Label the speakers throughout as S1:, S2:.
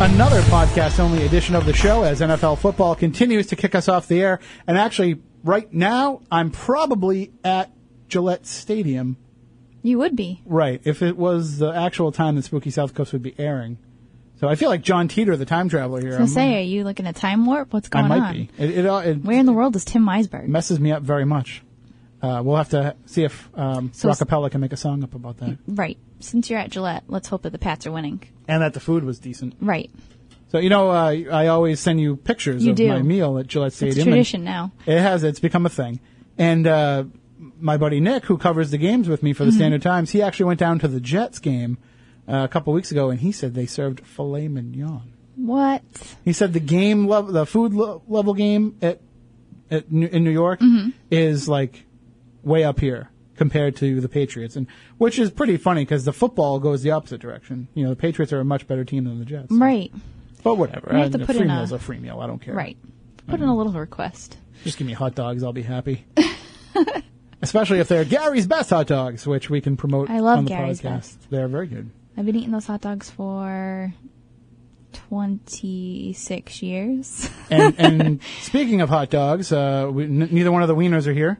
S1: another podcast only edition of the show as NFL football continues to kick us off the air. And actually, right now, I'm probably at Gillette Stadium.
S2: You would be.
S1: Right, if it was the actual time that Spooky South Coast would be airing. So I feel like John Titor, the time traveler here.
S2: I was say, are you looking at time warp? What's
S1: I
S2: going
S1: might
S2: on?
S1: be. It, it, uh, it
S2: Where in the world is Tim Weisberg?
S1: messes me up very much. Uh, we'll have to see if um,
S2: So
S1: Rockapella can make a song up about that.
S2: Right. Since you're at Gillette, let's hope that the Pats are winning.
S1: And that the food was decent.
S2: Right.
S1: So, you know, uh, I always send you pictures
S2: You
S1: of
S2: do.
S1: my meal at Gillette Stadium.
S2: It's tradition now.
S1: It has. It's become a thing. And uh, my buddy Nick, who covers the games with me for the
S2: Mm-hmm.
S1: Standard Times, he actually went down to the Jets game uh, a couple weeks ago, and he said they served filet mignon.
S2: What?
S1: He said the game level, the food le- level game at, at New- in New York
S2: Mm-hmm.
S1: is like way up here compared to the Patriots, and which is pretty funny because the football goes the opposite direction. You know, the Patriots are a much better team than the Jets.
S2: Right.
S1: But whatever.
S2: We have to
S1: Uh,
S2: put
S1: free
S2: in a-
S1: meal's a free meal. I don't care.
S2: Right. Put in a little request.
S1: Just give me hot dogs. I'll be happy. Especially if they're Gary's Best hot dogs, which we can promote
S2: I love
S1: on the
S2: Gary's
S1: podcast.
S2: Best.
S1: They're very good.
S2: I've been eating those hot dogs for 26 years.
S1: And, and speaking of hot dogs, uh, we, n- neither one of the wieners are here,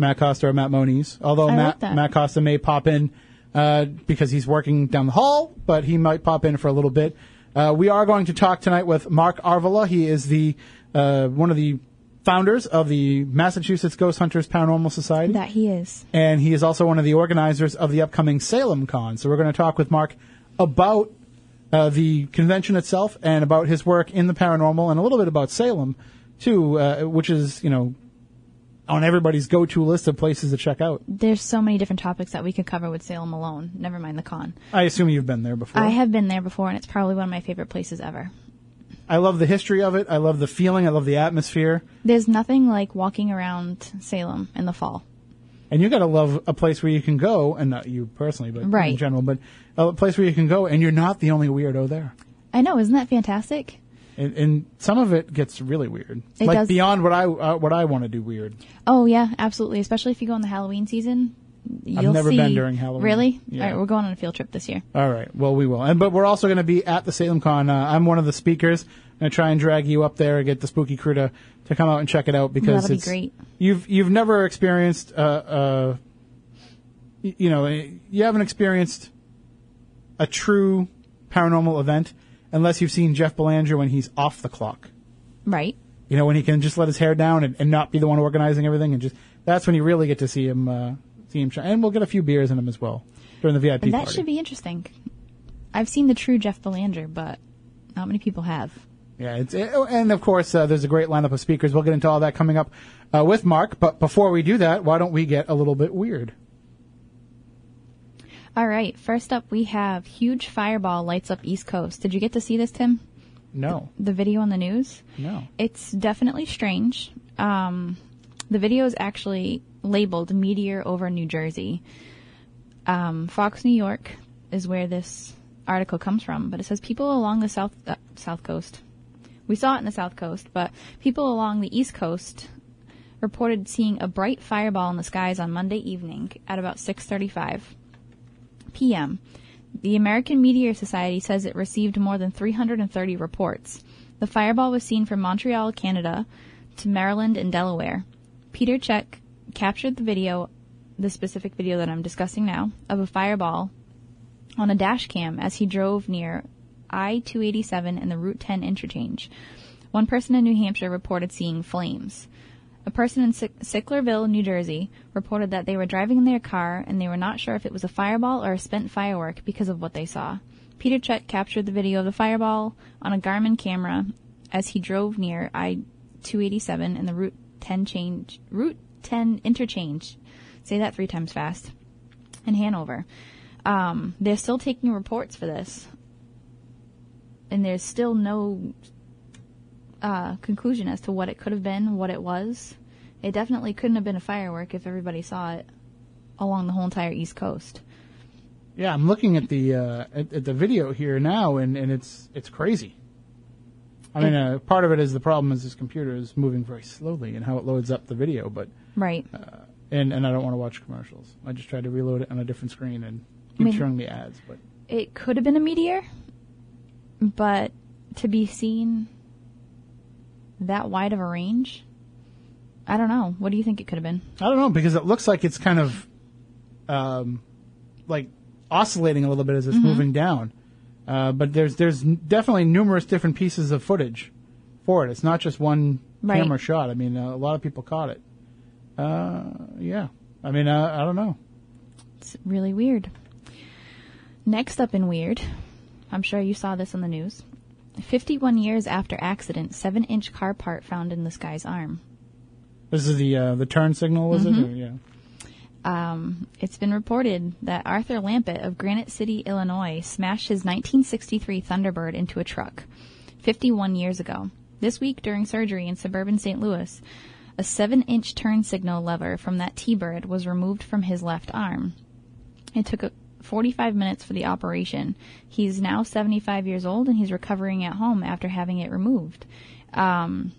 S1: Matt Costa or Matt Moniz. Although
S2: I like
S1: Matt
S2: that.
S1: Matt Costa may pop in uh, because he's working down the hall, but he might pop in for a little bit. Uh, we are going to talk tonight with Mark Arvola. He is the uh, one of the founders of the Massachusetts Ghost Hunters Paranormal Society.
S2: that he is.
S1: and he is also one of the organizers of the upcoming Salem Con. So we're going to talk with Mark about uh, the convention itself and about his work in the paranormal and a little bit about Salem too, uh, which is you know on everybody's go-to list of places to check out.
S2: There's so many different topics that we could cover with Salem alone. Never mind the con.
S1: I assume you've been there before.
S2: I have been there before, and it's probably one of my favorite places ever.
S1: I love the history of it. I love the feeling. I love the atmosphere.
S2: There's nothing like walking around Salem in the fall.
S1: And you got to love a place where you can go, and not you personally, but
S2: right.
S1: in general, but a place where you can go, and you're not the only weirdo there.
S2: I know, isn't that fantastic?
S1: And, and some of it gets really weird,
S2: It
S1: like
S2: does.
S1: beyond what I uh, what I want to do weird.
S2: Oh yeah, absolutely. Especially if you go in the Halloween season. You'll
S1: never
S2: see-
S1: been during Halloween.
S2: Really?
S1: Yeah.
S2: All right, we're going on a field trip this year.
S1: All right, well we will, and but we're also going to be at the Salem Con. Uh, I'm one of the speakers. I'm going to try and drag you up there, and get the spooky crew to, to come out and check it out because
S2: That'll be
S1: it's
S2: great.
S1: You've you've never experienced uh, uh you know you haven't experienced a true paranormal event unless you've seen Jeff Belanger when he's off the clock.
S2: Right.
S1: You know, when he can just let his hair down and, and not be the one organizing everything, and just that's when you really get to see him uh, see him shine. And we'll get a few beers in him as well during the VIP
S2: that
S1: party.
S2: should be interesting. I've seen the true Jeff Belanger, but not many people have.
S1: yeah, it's it, and of course uh, there's a great lineup of speakers. We'll get into all that coming up uh, with Mark. But before we do that, why don't we get a little bit weird?
S2: All right. First up, we have huge fireball lights up East Coast. Did you get to see this, Tim?
S1: No,
S2: The video on the news?
S1: no.
S2: It's definitely strange. Um, the video is actually labeled "Meteor over New Jersey." Um, Fox New York is where this article comes from, but it says people along the south uh, south coast. We saw it in the south coast, but people along the east coast reported seeing a bright fireball in the skies on Monday evening at about 6:35 p.m. The American Meteor Society says it received more than 330 reports. The fireball was seen from Montreal, Canada, to Maryland and Delaware. Peter Check captured the video, the specific video that I'm discussing now, of a fireball on a dash cam as he drove near I 287 and the Route 10 interchange. One person in New Hampshire reported seeing flames. A person in Sick- Sicklerville, New Jersey, reported that they were driving in their car and they were not sure if it was a fireball or a spent firework because of what they saw. Peter Chet captured the video of the fireball on a Garmin camera as he drove near I-287 and the Route 10 change, Route 10 interchange. Say that three times fast. In Hanover. Um, they're still taking reports for this. And there's still no uh, conclusion as to what it could have been, what it was. It definitely couldn't have been a firework if everybody saw it along the whole entire East Coast.
S1: Yeah, I'm looking at the uh, at, at the video here now, and, and it's it's crazy. I mean, uh, part of it is the problem is this computer is moving very slowly and how it loads up the video, but
S2: Right.
S1: Uh, and and I don't want to watch commercials. I just tried to reload it on a different screen and keep
S2: mean-
S1: showing me ads, but
S2: It could have been a meteor. but to be seen that wide of a range, I don't know. What do you think it could have been?
S1: I don't know because it looks like it's kind of, um, like oscillating a little bit as
S2: Mm-hmm.
S1: it's moving down. Uh, but there's there's definitely numerous different pieces of footage for it. It's not just one
S2: Right.
S1: camera shot. I mean, uh, a lot of people caught it. Uh, yeah. I mean, uh, I don't know.
S2: It's really weird. Next up in weird, I'm sure you saw this on the news. 51 years after accident, 7 inch car part found in this guy's arm.
S1: This is the uh, the turn signal, was it? Or, yeah.
S2: Um, it's been reported that Arthur Lampitt of Granite City, Illinois, smashed his 1963 Thunderbird into a truck 51 years ago. This week, during surgery in suburban St. Louis, a 7 inch turn signal lever from that T Bird was removed from his left arm. It took a 45 minutes for the operation. He's now 75 years old and he's recovering at home after having it removed. Um,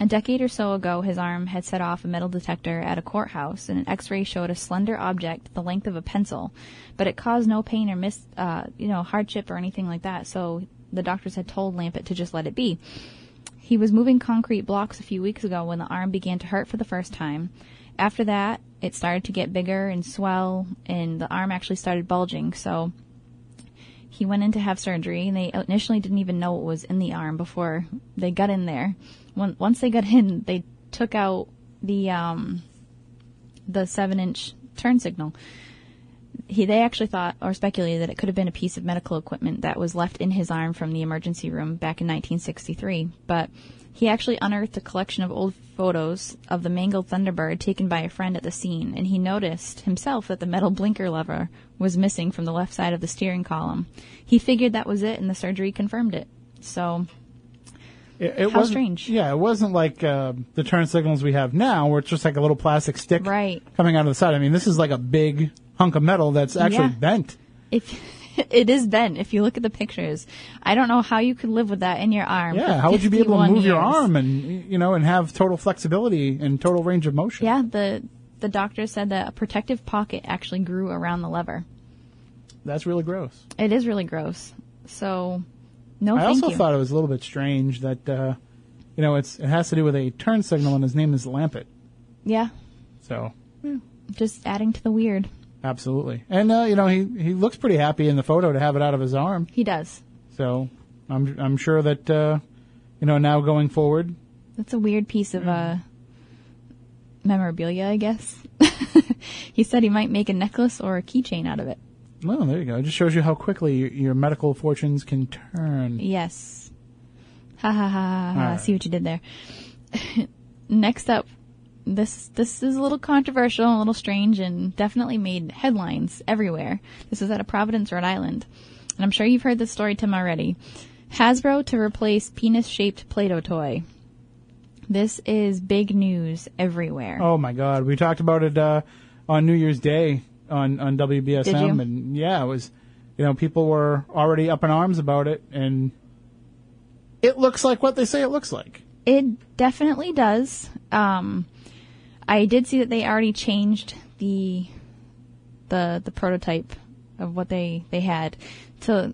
S2: a decade or so ago, his arm had set off a metal detector at a courthouse, and an X-ray showed a slender object the length of a pencil, but it caused no pain or mis- uh, you know, hardship or anything like that. So the doctors had told Lampitt to just let it be. He was moving concrete blocks a few weeks ago when the arm began to hurt for the first time. After that, it started to get bigger and swell, and the arm actually started bulging. So he went in to have surgery, and they initially didn't even know what was in the arm before they got in there. Once they got in, they took out the um, the seven inch turn signal. He, they actually thought or speculated that it could have been a piece of medical equipment that was left in his arm from the emergency room back in 1963. But he actually unearthed a collection of old photos of the mangled Thunderbird taken by a friend at the scene, and he noticed himself that the metal blinker lever was missing from the left side of the steering column. He figured that was it, and the surgery confirmed it. So
S1: It, it
S2: How strange.
S1: Yeah, it wasn't like uh, the turn signals we have now, where it's just like a little plastic stick
S2: Right.
S1: coming out of the side. I mean, this is like a big hunk of metal that's actually
S2: Yeah.
S1: bent.
S2: if it is bent, if you look at the pictures, I don't know how you could live with that in your arm.
S1: Yeah, how would you be able to
S2: 51
S1: move your arm and you know and have total flexibility and total range of motion?
S2: Yeah, the the doctor said that a protective pocket actually grew around the lever.
S1: that's really gross.
S2: It is really gross. So, no,
S1: I also
S2: you.
S1: thought it was a little bit strange that uh, you know it's it has to do with a turn signal and his name is Lampitt.
S2: yeah,
S1: So
S2: just adding to the weird.
S1: Absolutely, and uh, you know he he looks pretty happy in the photo to have it out of his arm.
S2: He does.
S1: So I'm I'm sure that uh, you know now going forward,
S2: That's a weird piece of uh, memorabilia, I guess. he said he might make a necklace or a keychain out of it.
S1: well there you go. It just shows you how quickly your, your medical fortunes can turn.
S2: Yes. Ha ha ha ha. ha.
S1: Right.
S2: See what you did there. Next up, this this is a little controversial, a little strange, and definitely made headlines everywhere. This is out of Providence, Rhode Island, and I'm sure you've heard this story, Tim, already. Hasbro to replace penis-shaped Play-Doh toy. This is big news everywhere.
S1: Oh my God, we talked about it uh, on New Year's Day on on WBSM, and yeah, it was you know people were already up in arms about it, and it looks like what they say it looks like.
S2: It definitely does. Um, I did see that they already changed the the the prototype of what they they had to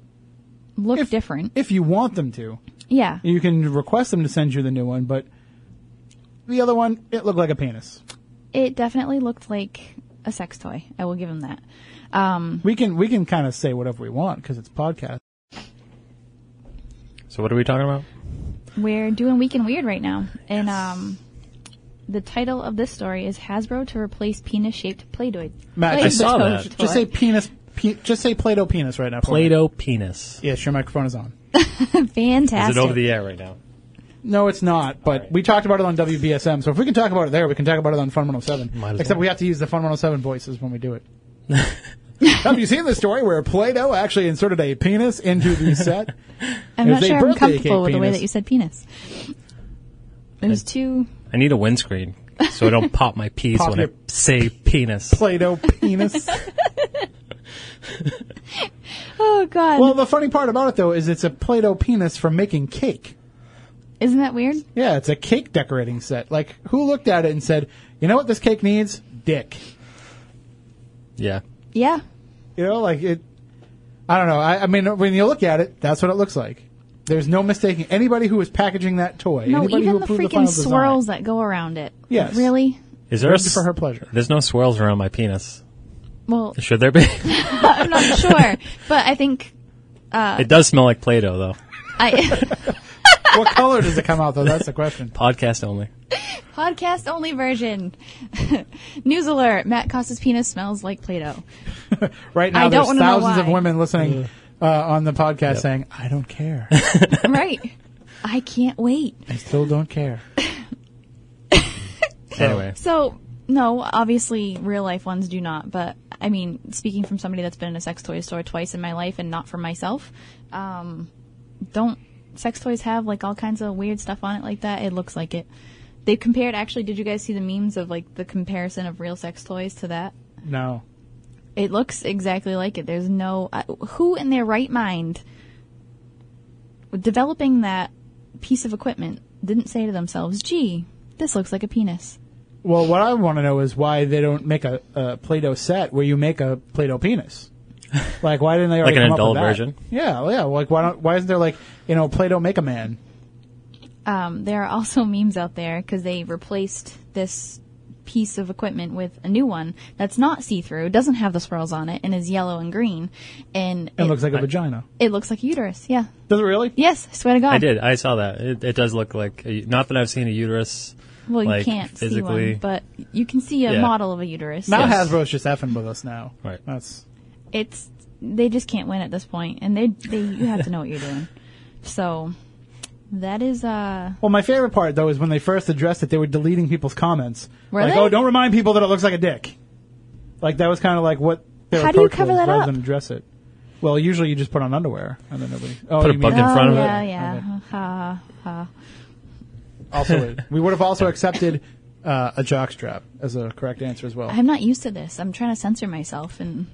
S2: look
S1: If-
S2: different.
S1: If you want them to,
S2: yeah,
S1: you can request them to send you the new one, but the other one it looked like a penis.
S2: it definitely looked like a sex toy. I will give them that. Um,
S1: We can we can kind of say whatever we want because it's podcast.
S3: So what are we talking about?
S2: we're doing Week in Weird right now, and um, the title of this story is Hasbro to replace penis-shaped Play-Doh.
S1: Matt,
S2: Play-Doh
S1: just,
S3: saw
S2: toy.
S3: that.
S1: just say penis. Pe- just say Play-Doh penis right now. for me.
S3: Play-Doh penis.
S1: Yes, your microphone is on.
S2: Fantastic.
S3: Is it over the air right now?
S1: No, it's not. But
S3: right.
S1: we talked about it on WBSM. So if we can talk about it there, we can talk about it on Fun 107.
S3: Might as
S1: Except
S3: well.
S1: we have to use the Fun 107 voices when we do it. have you seen the story where Play-Doh actually inserted a penis into the set?
S2: I'm
S1: It
S2: not
S1: a
S2: sure I'm
S1: birthday
S2: comfortable
S1: cake
S2: with the way
S1: penis.
S2: that you said penis. It was two.
S3: I need a windscreen so I don't pop my piece
S1: Pop
S3: when
S1: your-
S3: I say penis.
S1: Play-Doh penis.
S2: Oh God!
S1: well, the funny part about it though is it's a Play-Doh penis for making cake.
S2: Isn't that weird?
S1: Yeah, it's a cake decorating set. Like, who looked at it and said, you know what this cake needs? Dick.
S3: Yeah.
S2: Yeah.
S1: You know, like it. I don't know. I, I mean, when you look at it, that's what it looks like. There's no mistaking anybody who is packaging that toy.
S2: No,
S1: anybody
S2: even
S1: who
S2: the
S1: approved
S2: freaking
S1: final design.
S2: swirls that go around it.
S1: Yes.
S2: Really?
S3: Is there a
S1: for her pleasure.
S3: There's no swirls around my penis.
S2: Well,
S3: Should there be?
S2: I'm not sure, but I think uh,
S3: it does smell like Play-Doh, though.
S2: I
S1: what color does it come out though? That's the question.
S3: Podcast only.
S2: podcast only version. News alert: Matt Costa's penis smells like Play-Doh.
S1: Right now,
S2: I don't
S1: there's thousands of women listening uh, on the podcast saying, "I don't care.
S2: right? I can't wait.
S1: I still don't care."
S3: Anyway,
S2: So, no, obviously, real life ones do not. But I mean, speaking from somebody that's been in a sex toy store twice in my life and not for myself, um, don't sex toys have like all kinds of weird stuff on it like that? It looks like it. They compared. Actually, did you guys see the memes of like the comparison of real sex toys to that?
S1: No.
S2: It looks exactly like it. There's no uh, who in their right mind developing that piece of equipment didn't say to themselves, "Gee, this looks like a penis."
S1: Well, what I want to know is why they don't make a, a Play-Doh set where you make a Play-Doh penis. Like, why didn't they already
S3: Like an
S1: come up
S3: adult
S1: with that?
S3: version?
S1: Yeah, well, yeah. Like, why don't? Why isn't there like you know Play-Doh Make a Man?
S2: Um, there are also memes out there because they replaced this piece of equipment with a new one that's not see-through, doesn't have the swirls on it, and is yellow and green, and
S1: It looks like a vagina.
S2: it looks like a uterus. Yeah.
S1: Does it really?
S2: Yes, I swear to God.
S3: I did. I saw that. It, it does look like a, not that I've seen a uterus.
S2: Well, you
S3: like,
S2: can't
S3: physically.
S2: see one, but you can see a
S3: Yeah.
S2: model of a uterus.
S1: Now
S3: Yes.
S1: Hasbro's just effing with us now.
S3: Right.
S1: That's
S2: it's they just can't win at this point, and they they you have to know what you're doing. So that is uh
S1: well. My favorite part though is when they first addressed it, they were deleting people's comments.
S2: Were
S1: like,
S2: they?
S1: oh, don't remind people that it looks like a dick. Like that was kind of like what their
S2: How do you
S1: approach
S2: cover
S1: was
S2: that
S1: rather
S2: up?
S1: than address it. Well, usually you just put on underwear and then nobody. Oh,
S3: Put a
S1: you
S3: bug
S1: mean-
S3: in front
S2: oh,
S3: of it.
S2: yeah, yeah. Ha, ha.
S1: Also, we would have also accepted uh, a jockstrap as a correct answer as well.
S2: I'm not used to this. I'm trying to censor myself, and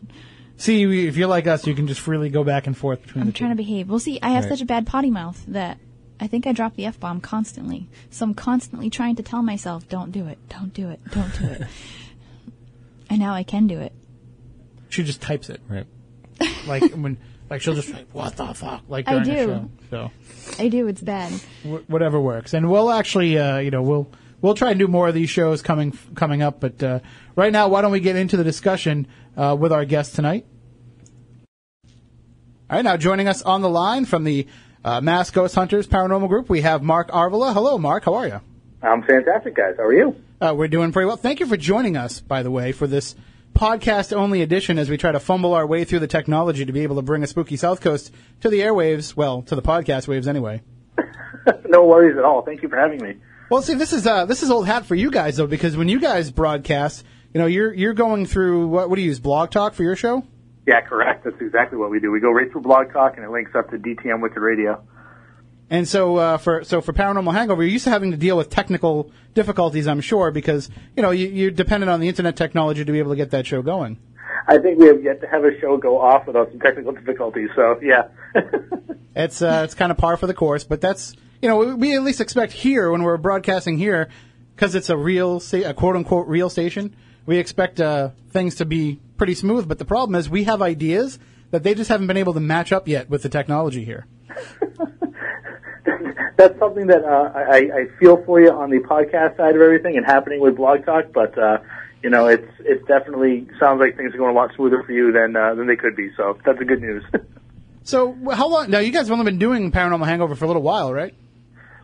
S1: See, we- if you're like us, you can just freely go back and forth between
S2: I'm
S1: the
S2: trying to
S1: two.
S2: behave. Well, see, I have
S3: Right.
S2: such a bad potty mouth that I think I drop the f bomb constantly. So I'm constantly trying to tell myself, "Don't do it, don't do it, don't do it." and now I can do it.
S1: She just types it
S3: Right.
S1: like when, like she'll just like, what the fuck, like
S2: I
S1: during the
S2: do.
S1: show. So.
S2: I do. It's bad.
S1: wh- whatever works. And we'll actually, uh, you know, we'll we'll try and do more of these shows coming coming up. But uh, right now, why don't we get into the discussion uh, with our guest tonight? All right, now joining us on the line from the uh, Mass Ghost Hunters Paranormal Group, we have Mark Arvila. Hello, Mark. How are you?
S4: I'm fantastic, guys. How are you?
S1: Uh, we're doing pretty well. Thank you for joining us, by the way, for this podcast only edition as we try to fumble our way through the technology to be able to bring a spooky South Coast to the airwaves, well, to the podcast waves anyway.
S4: no worries at all. Thank you for having me.
S1: Well, see, this is uh, this is old hat for you guys though, because when you guys broadcast, you know, you're you're going through what? What do you use? Blog Talk for your show?
S4: Yeah, correct. That's exactly what we do. We go right through Blog Talk, and it links up to DTM Wicked Radio.
S1: And so uh, for so for Paranormal Hangover, you're used to having to deal with technical difficulties, I'm sure, because you know you, you're dependent on the internet technology to be able to get that show going.
S4: I think we have yet to have a show go off without some technical difficulties. So, yeah.
S1: It's uh, it's kind of par for the course, but that's you know we, we at least expect here when we're broadcasting here because it's a real sta- a quote unquote real station. We expect uh, things to be pretty smooth, but the problem is we have ideas that they just haven't been able to match up yet with the technology here.
S4: That's something that uh, I, I feel for you on the podcast side of everything and happening with Blog Talk, but uh, you know, it's it's definitely sounds like things are going a lot smoother for you than uh, than they could be. So that's a good news.
S1: So how long? Now you guys have only been doing Paranormal Hangover for a little while, right?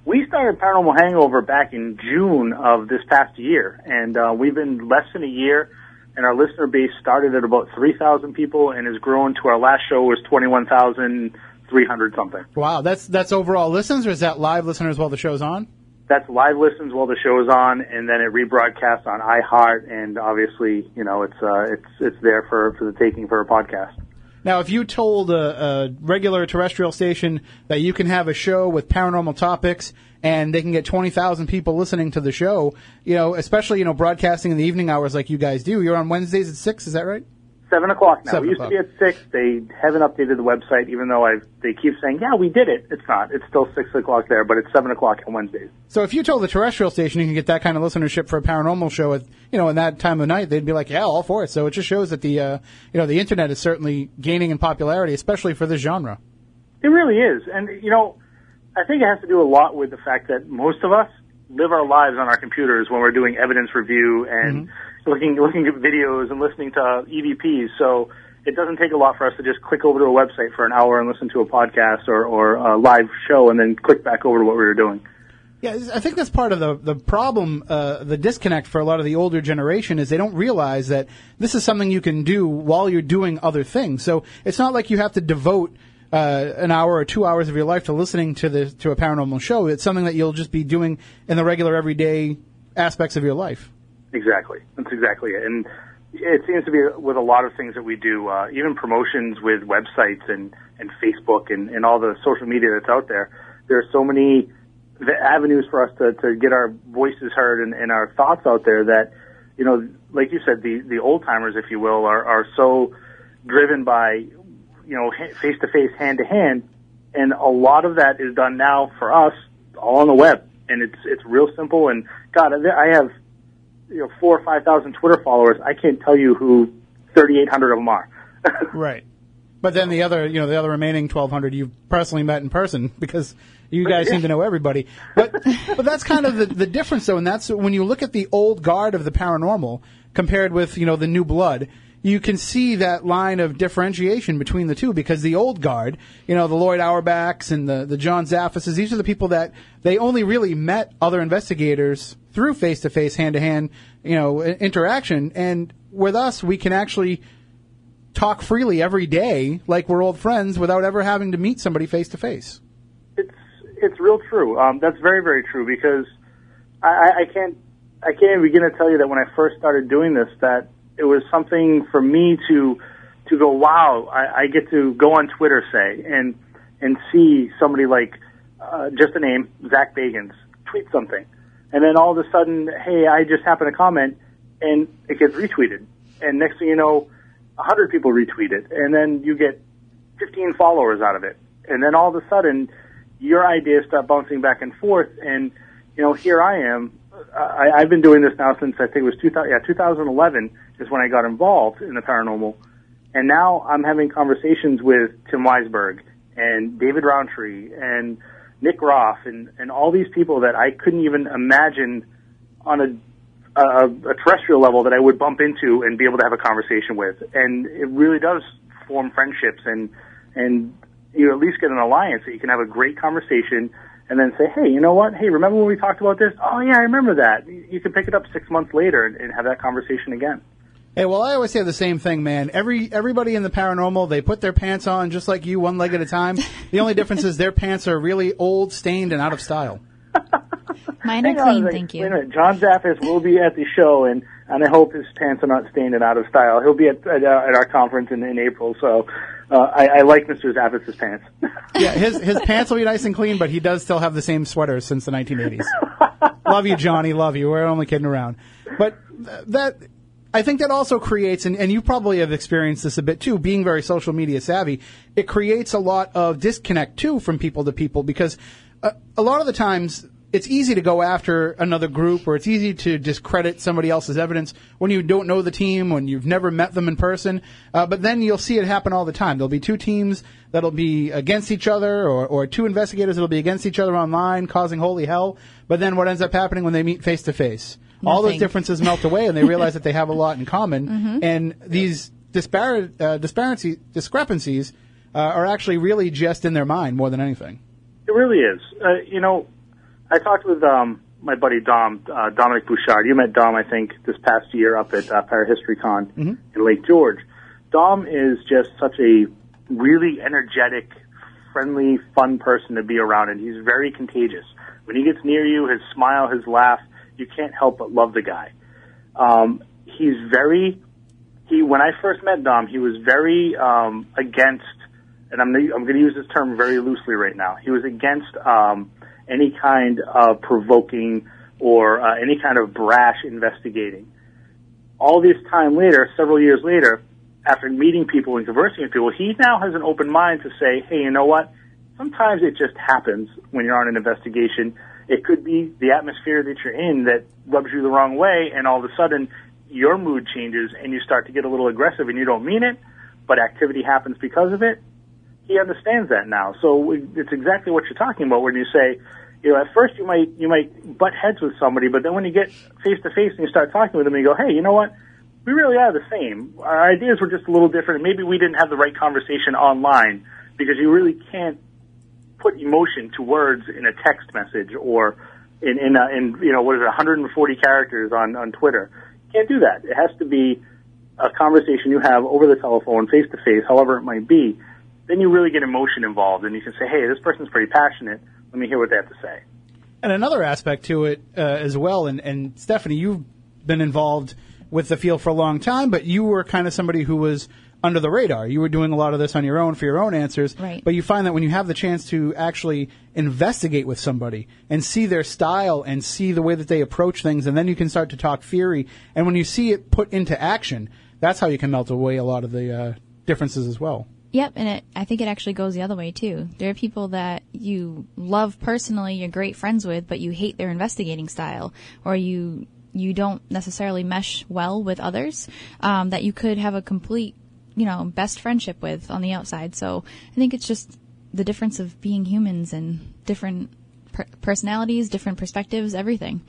S4: We started Paranormal Hangover back in June of this past year, and uh, we've been less than a year. And our listener base started at about three thousand people, and has grown to our last show was twenty one thousand three hundred something.
S1: Wow, that's that's overall listens, or is that live listeners while the show's on?
S4: That's live listens while the show is on, and then it rebroadcasts on iHeart, and obviously, you know, it's uh, it's it's there for for the taking for a podcast.
S1: Now, if you told a, a regular terrestrial station that you can have a show with paranormal topics and they can get 20,000 people listening to the show, you know, especially, you know, broadcasting in the evening hours like you guys do, you're on Wednesdays at 6, is that right?
S4: Seven o'clock now.
S1: Seven
S4: we used
S1: o'clock.
S4: to be at six. They haven't updated the website, even though I they keep saying, "Yeah, we did it." It's not. It's still six o'clock there, but it's seven o'clock on Wednesdays.
S1: So if you told the terrestrial station you can get that kind of listenership for a paranormal show at you know in that time of night, they'd be like, yeah, all for it. So it just shows that the uh, you know the internet is certainly gaining in popularity, especially for this genre.
S4: It really is, and you know, I think it has to do a lot with the fact that most of us live our lives on our computers when we're doing evidence review and looking looking at videos and listening to EVPs. So it doesn't take a lot for us to just click over to a website for an hour and listen to a podcast or, or a live show and then click back over to what we were doing.
S1: Yeah, I think that's part of the the problem, uh, the disconnect for a lot of the older generation is they don't realize that this is something you can do while you're doing other things. So it's not like you have to devote uh, an hour or two hours of your life to listening to the to a paranormal show. It's something that you'll just be doing in the regular everyday aspects of your life.
S4: Exactly. That's exactly it. And it seems to be with a lot of things that we do, uh, even promotions with websites and, and Facebook and, and all the social media that's out there. There are so many avenues for us to, to get our voices heard and, and our thoughts out there that, you know, like you said, the, the old timers, if you will, are, are so driven by, you know, face to face, hand to hand. And a lot of that is done now for us all on the web. And it's, it's real simple. And God, I have, you know, four or five thousand Twitter followers. I can't tell you who 3,800 of them are.
S1: Right. But then the other, you know, the other remaining 1,200 you've personally met in person because you guys seem to know everybody. But but that's kind of the, the difference, though, and that's when you look at the old guard of the paranormal compared with you know the new blood. You can see that line of differentiation between the two because the old guard, you know, the Lloyd Auerbachs and the, the John Zaffises, these are the people that they only really met other investigators through face to face, hand to hand, you know, interaction. And with us, we can actually talk freely every day like we're old friends without ever having to meet somebody face to face.
S4: it's it's real true. Um, that's very very true because I- I can't I can't even begin to tell you that when I first started doing this that it was something for me to to go wow I, I get to go on Twitter say and and see somebody like uh, just a name Zach Bagans tweet something and then all of a sudden hey I just happen to comment and it gets retweeted and next thing you know a hundred people retweet it and then you get 15 followers out of it. And then all of a sudden, your ideas start bouncing back and forth. And, you know, here I am. I, I've been doing this now since I think it was 2000, yeah, 2011 is when I got involved in the paranormal. And now I'm having conversations with Tim Weisberg and David Rountree and Nick Roth and, and all these people that I couldn't even imagine on a a, a terrestrial level that I would bump into and be able to have a conversation with. And it really does form friendships and, and you at least get an alliance that you can have a great conversation and then say, hey, you know what? Hey, remember when we talked about this? Oh yeah, I remember that. You you can pick it up six months later and, and have that conversation again.
S1: Hey, well, I always say the same thing, man. Every everybody in the paranormal, they put their pants on just like you, one leg at a time. The only difference is their pants are really old, stained, and out of style.
S2: Mine are
S4: Hang on a
S2: clean,
S4: second.
S2: thank
S4: Wait a
S2: you.
S4: minute. John Zaffis will be at the show, and, and I hope his pants are not stained and out of style. He'll be at at, uh, at our conference in, in April, so uh, I, I like Mr. Zaffis's pants.
S1: Yeah, his his pants will be nice and clean, but he does still have the same sweaters since the 1980s. love you, Johnny. Love you. We're only kidding around. But th- that I think that also creates, and, and you probably have experienced this a bit too, being very social media savvy. It creates a lot of disconnect too from people to people because uh, a lot of the times it's easy to go after another group or it's easy to discredit somebody else's evidence when you don't know the team, when you've never met them in person. Uh, but then you'll see it happen all the time. There'll be two teams that'll be against each other or, or two investigators that'll be against each other online causing holy hell. But then what ends up happening when they meet face to face? All those differences melt away and they realize that they have a lot in common. And these disparate, uh, disparity, discrepancies uh, are actually really just in their mind more than anything.
S4: It really is. Uh, you know, I talked with um, my buddy Dom, uh, Dominic Bouchard. You met Dom, I think, this past year up at uh, Parahistory Con in Lake George. Dom is just such a really energetic, friendly, fun person to be around, and he's very contagious. When he gets near you, his smile, his laugh, you can't help but love the guy. Um, he's very he when I first met Dom, he was very um, against, and I'm I'm going to use this term very loosely right now. He was against um, any kind of provoking or uh, any kind of brash investigating. All this time later, several years later, after meeting people and conversing with people, he now has an open mind to say, hey, you know what? Sometimes it just happens when you're on an investigation. It could be the atmosphere that you're in that rubs you the wrong way, and all of a sudden your mood changes and you start to get a little aggressive and you don't mean it, but activity happens because of it. He understands that now. So it's exactly what you're talking about when you say, you know, at first you might, you might butt heads with somebody, but then when you get face to face and you start talking with them you go, hey, you know what? We really are the same. Our ideas were just a little different. Maybe we didn't have the right conversation online because you really can't put emotion to words in a text message or in, in, a, in, you know, what is it, 140 characters on, on Twitter You can't do that. It has to be a conversation you have over the telephone, face to face, however it might be. Then you really get emotion involved, and you can say, "Hey, this person's pretty passionate. Let me hear what they have to say."
S1: And another aspect to it uh, as well, and, and Stephanie, you've been involved with the field for a long time, but you were kind of somebody who was under the radar. You were doing a lot of this on your own for your own answers.
S2: Right.
S1: But you find that when you have the chance to actually investigate with somebody and see their style and see the way that they approach things, and then you can start to talk theory. And when you see it put into action, that's how you can melt away a lot of the uh, differences as well.
S2: Yep, and it, I think it actually goes the other way too. There are people that you love personally, you're great friends with, but you hate their investigating style, or you you don't necessarily mesh well with others. Um, that you could have a complete you know, best friendship with on the outside. So I think it's just the difference of being humans and different per- personalities, different perspectives, everything.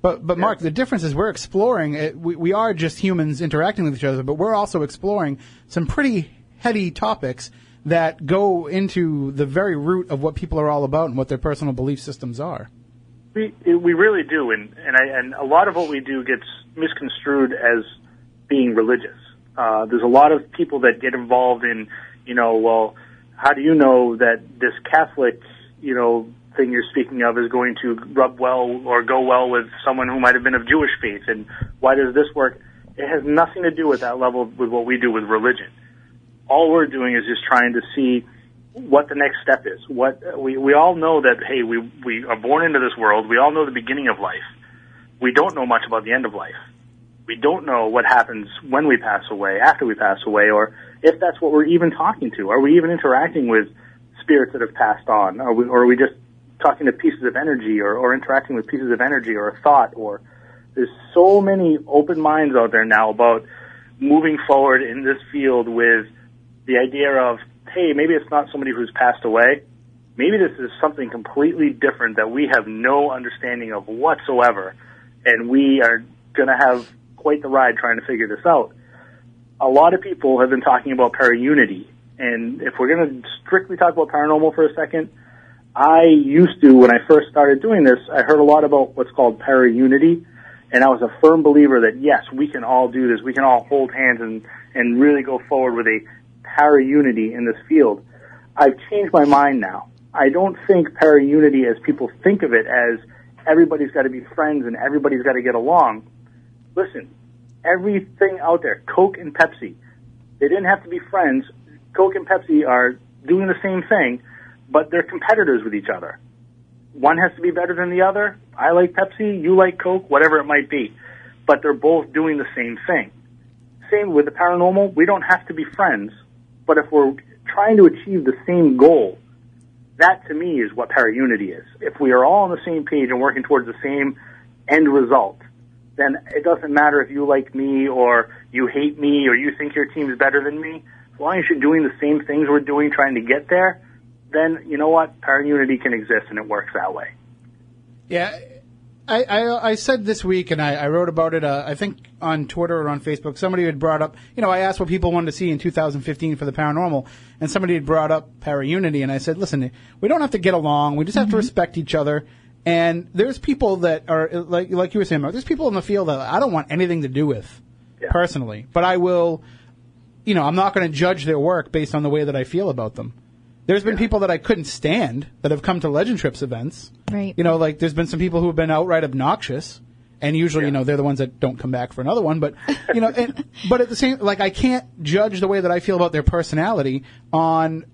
S1: But but Mark, the difference is we're exploring. It, we we are just humans interacting with each other, but we're also exploring some pretty heady topics that go into the very root of what people are all about and what their personal belief systems are.
S4: We we really do, and and I, and a lot of what we do gets misconstrued as being religious. Uh, there's a lot of people that get involved in, you know, well, how do you know that this Catholic, you know, thing you're speaking of is going to rub well or go well with someone who might have been of Jewish faith, and why does this work? It has nothing to do with that level with what we do with religion. All we're doing is just trying to see what the next step is. What we we all know that hey, we we are born into this world. We all know the beginning of life. We don't know much about the end of life we don't know what happens when we pass away, after we pass away, or if that's what we're even talking to. Are we even interacting with spirits that have passed on? Are we, or are we just talking to pieces of energy or, or interacting with pieces of energy or a thought or there's so many open minds out there now about moving forward in this field with the idea of, hey, maybe it's not somebody who's passed away. Maybe this is something completely different that we have no understanding of whatsoever. And we are going to have quite the ride trying to figure this out. A lot of people have been talking about paraunity, and if we're going to strictly talk about paranormal for a second, I used to, when I first started doing this, I heard a lot about what's called paraunity, and I was a firm believer that yes, we can all do this. We can all hold hands and, and really go forward with a paraunity in this field. I've changed my mind now. I don't think para-unity as people think of it as everybody's got to be friends and everybody's got to get along listen, everything out there, Coke and Pepsi, they didn't have to be friends. Coke and Pepsi are doing the same thing, but they're competitors with each other. One has to be better than the other. I like Pepsi, you like Coke, whatever it might be. But they're both doing the same thing. Same with the paranormal, we don't have to be friends, but if we're trying to achieve the same goal, that to me is what paraunity is. If we are all on the same page and working towards the same end result, then it doesn't matter if you like me or you hate me or you think your team is better than me. As long as you're doing the same things we're doing trying to get there, then you know what? Paraunity can exist and it works that way.
S1: Yeah. I, I, I said this week, and I, I wrote about it. Uh, I think on Twitter or on Facebook, somebody had brought up. You know, I asked what people wanted to see in 2015 for the paranormal, and somebody had brought up paraunity, and I said, "Listen, we don't have to get along. We just have mm-hmm. to respect each other." And there's people that are like like you were saying, Mark, there's people in the field that I don't want anything to do with yeah. personally, but I will. You know, I'm not going to judge their work based on the way that I feel about them. There's been people that I couldn't stand that have come to Legend Trips events.
S2: Right.
S1: You know, like there's been some people who have been outright obnoxious, and usually, yeah. you know, they're the ones that don't come back for another one. But you know, and, but at the same, like I can't judge the way that I feel about their personality on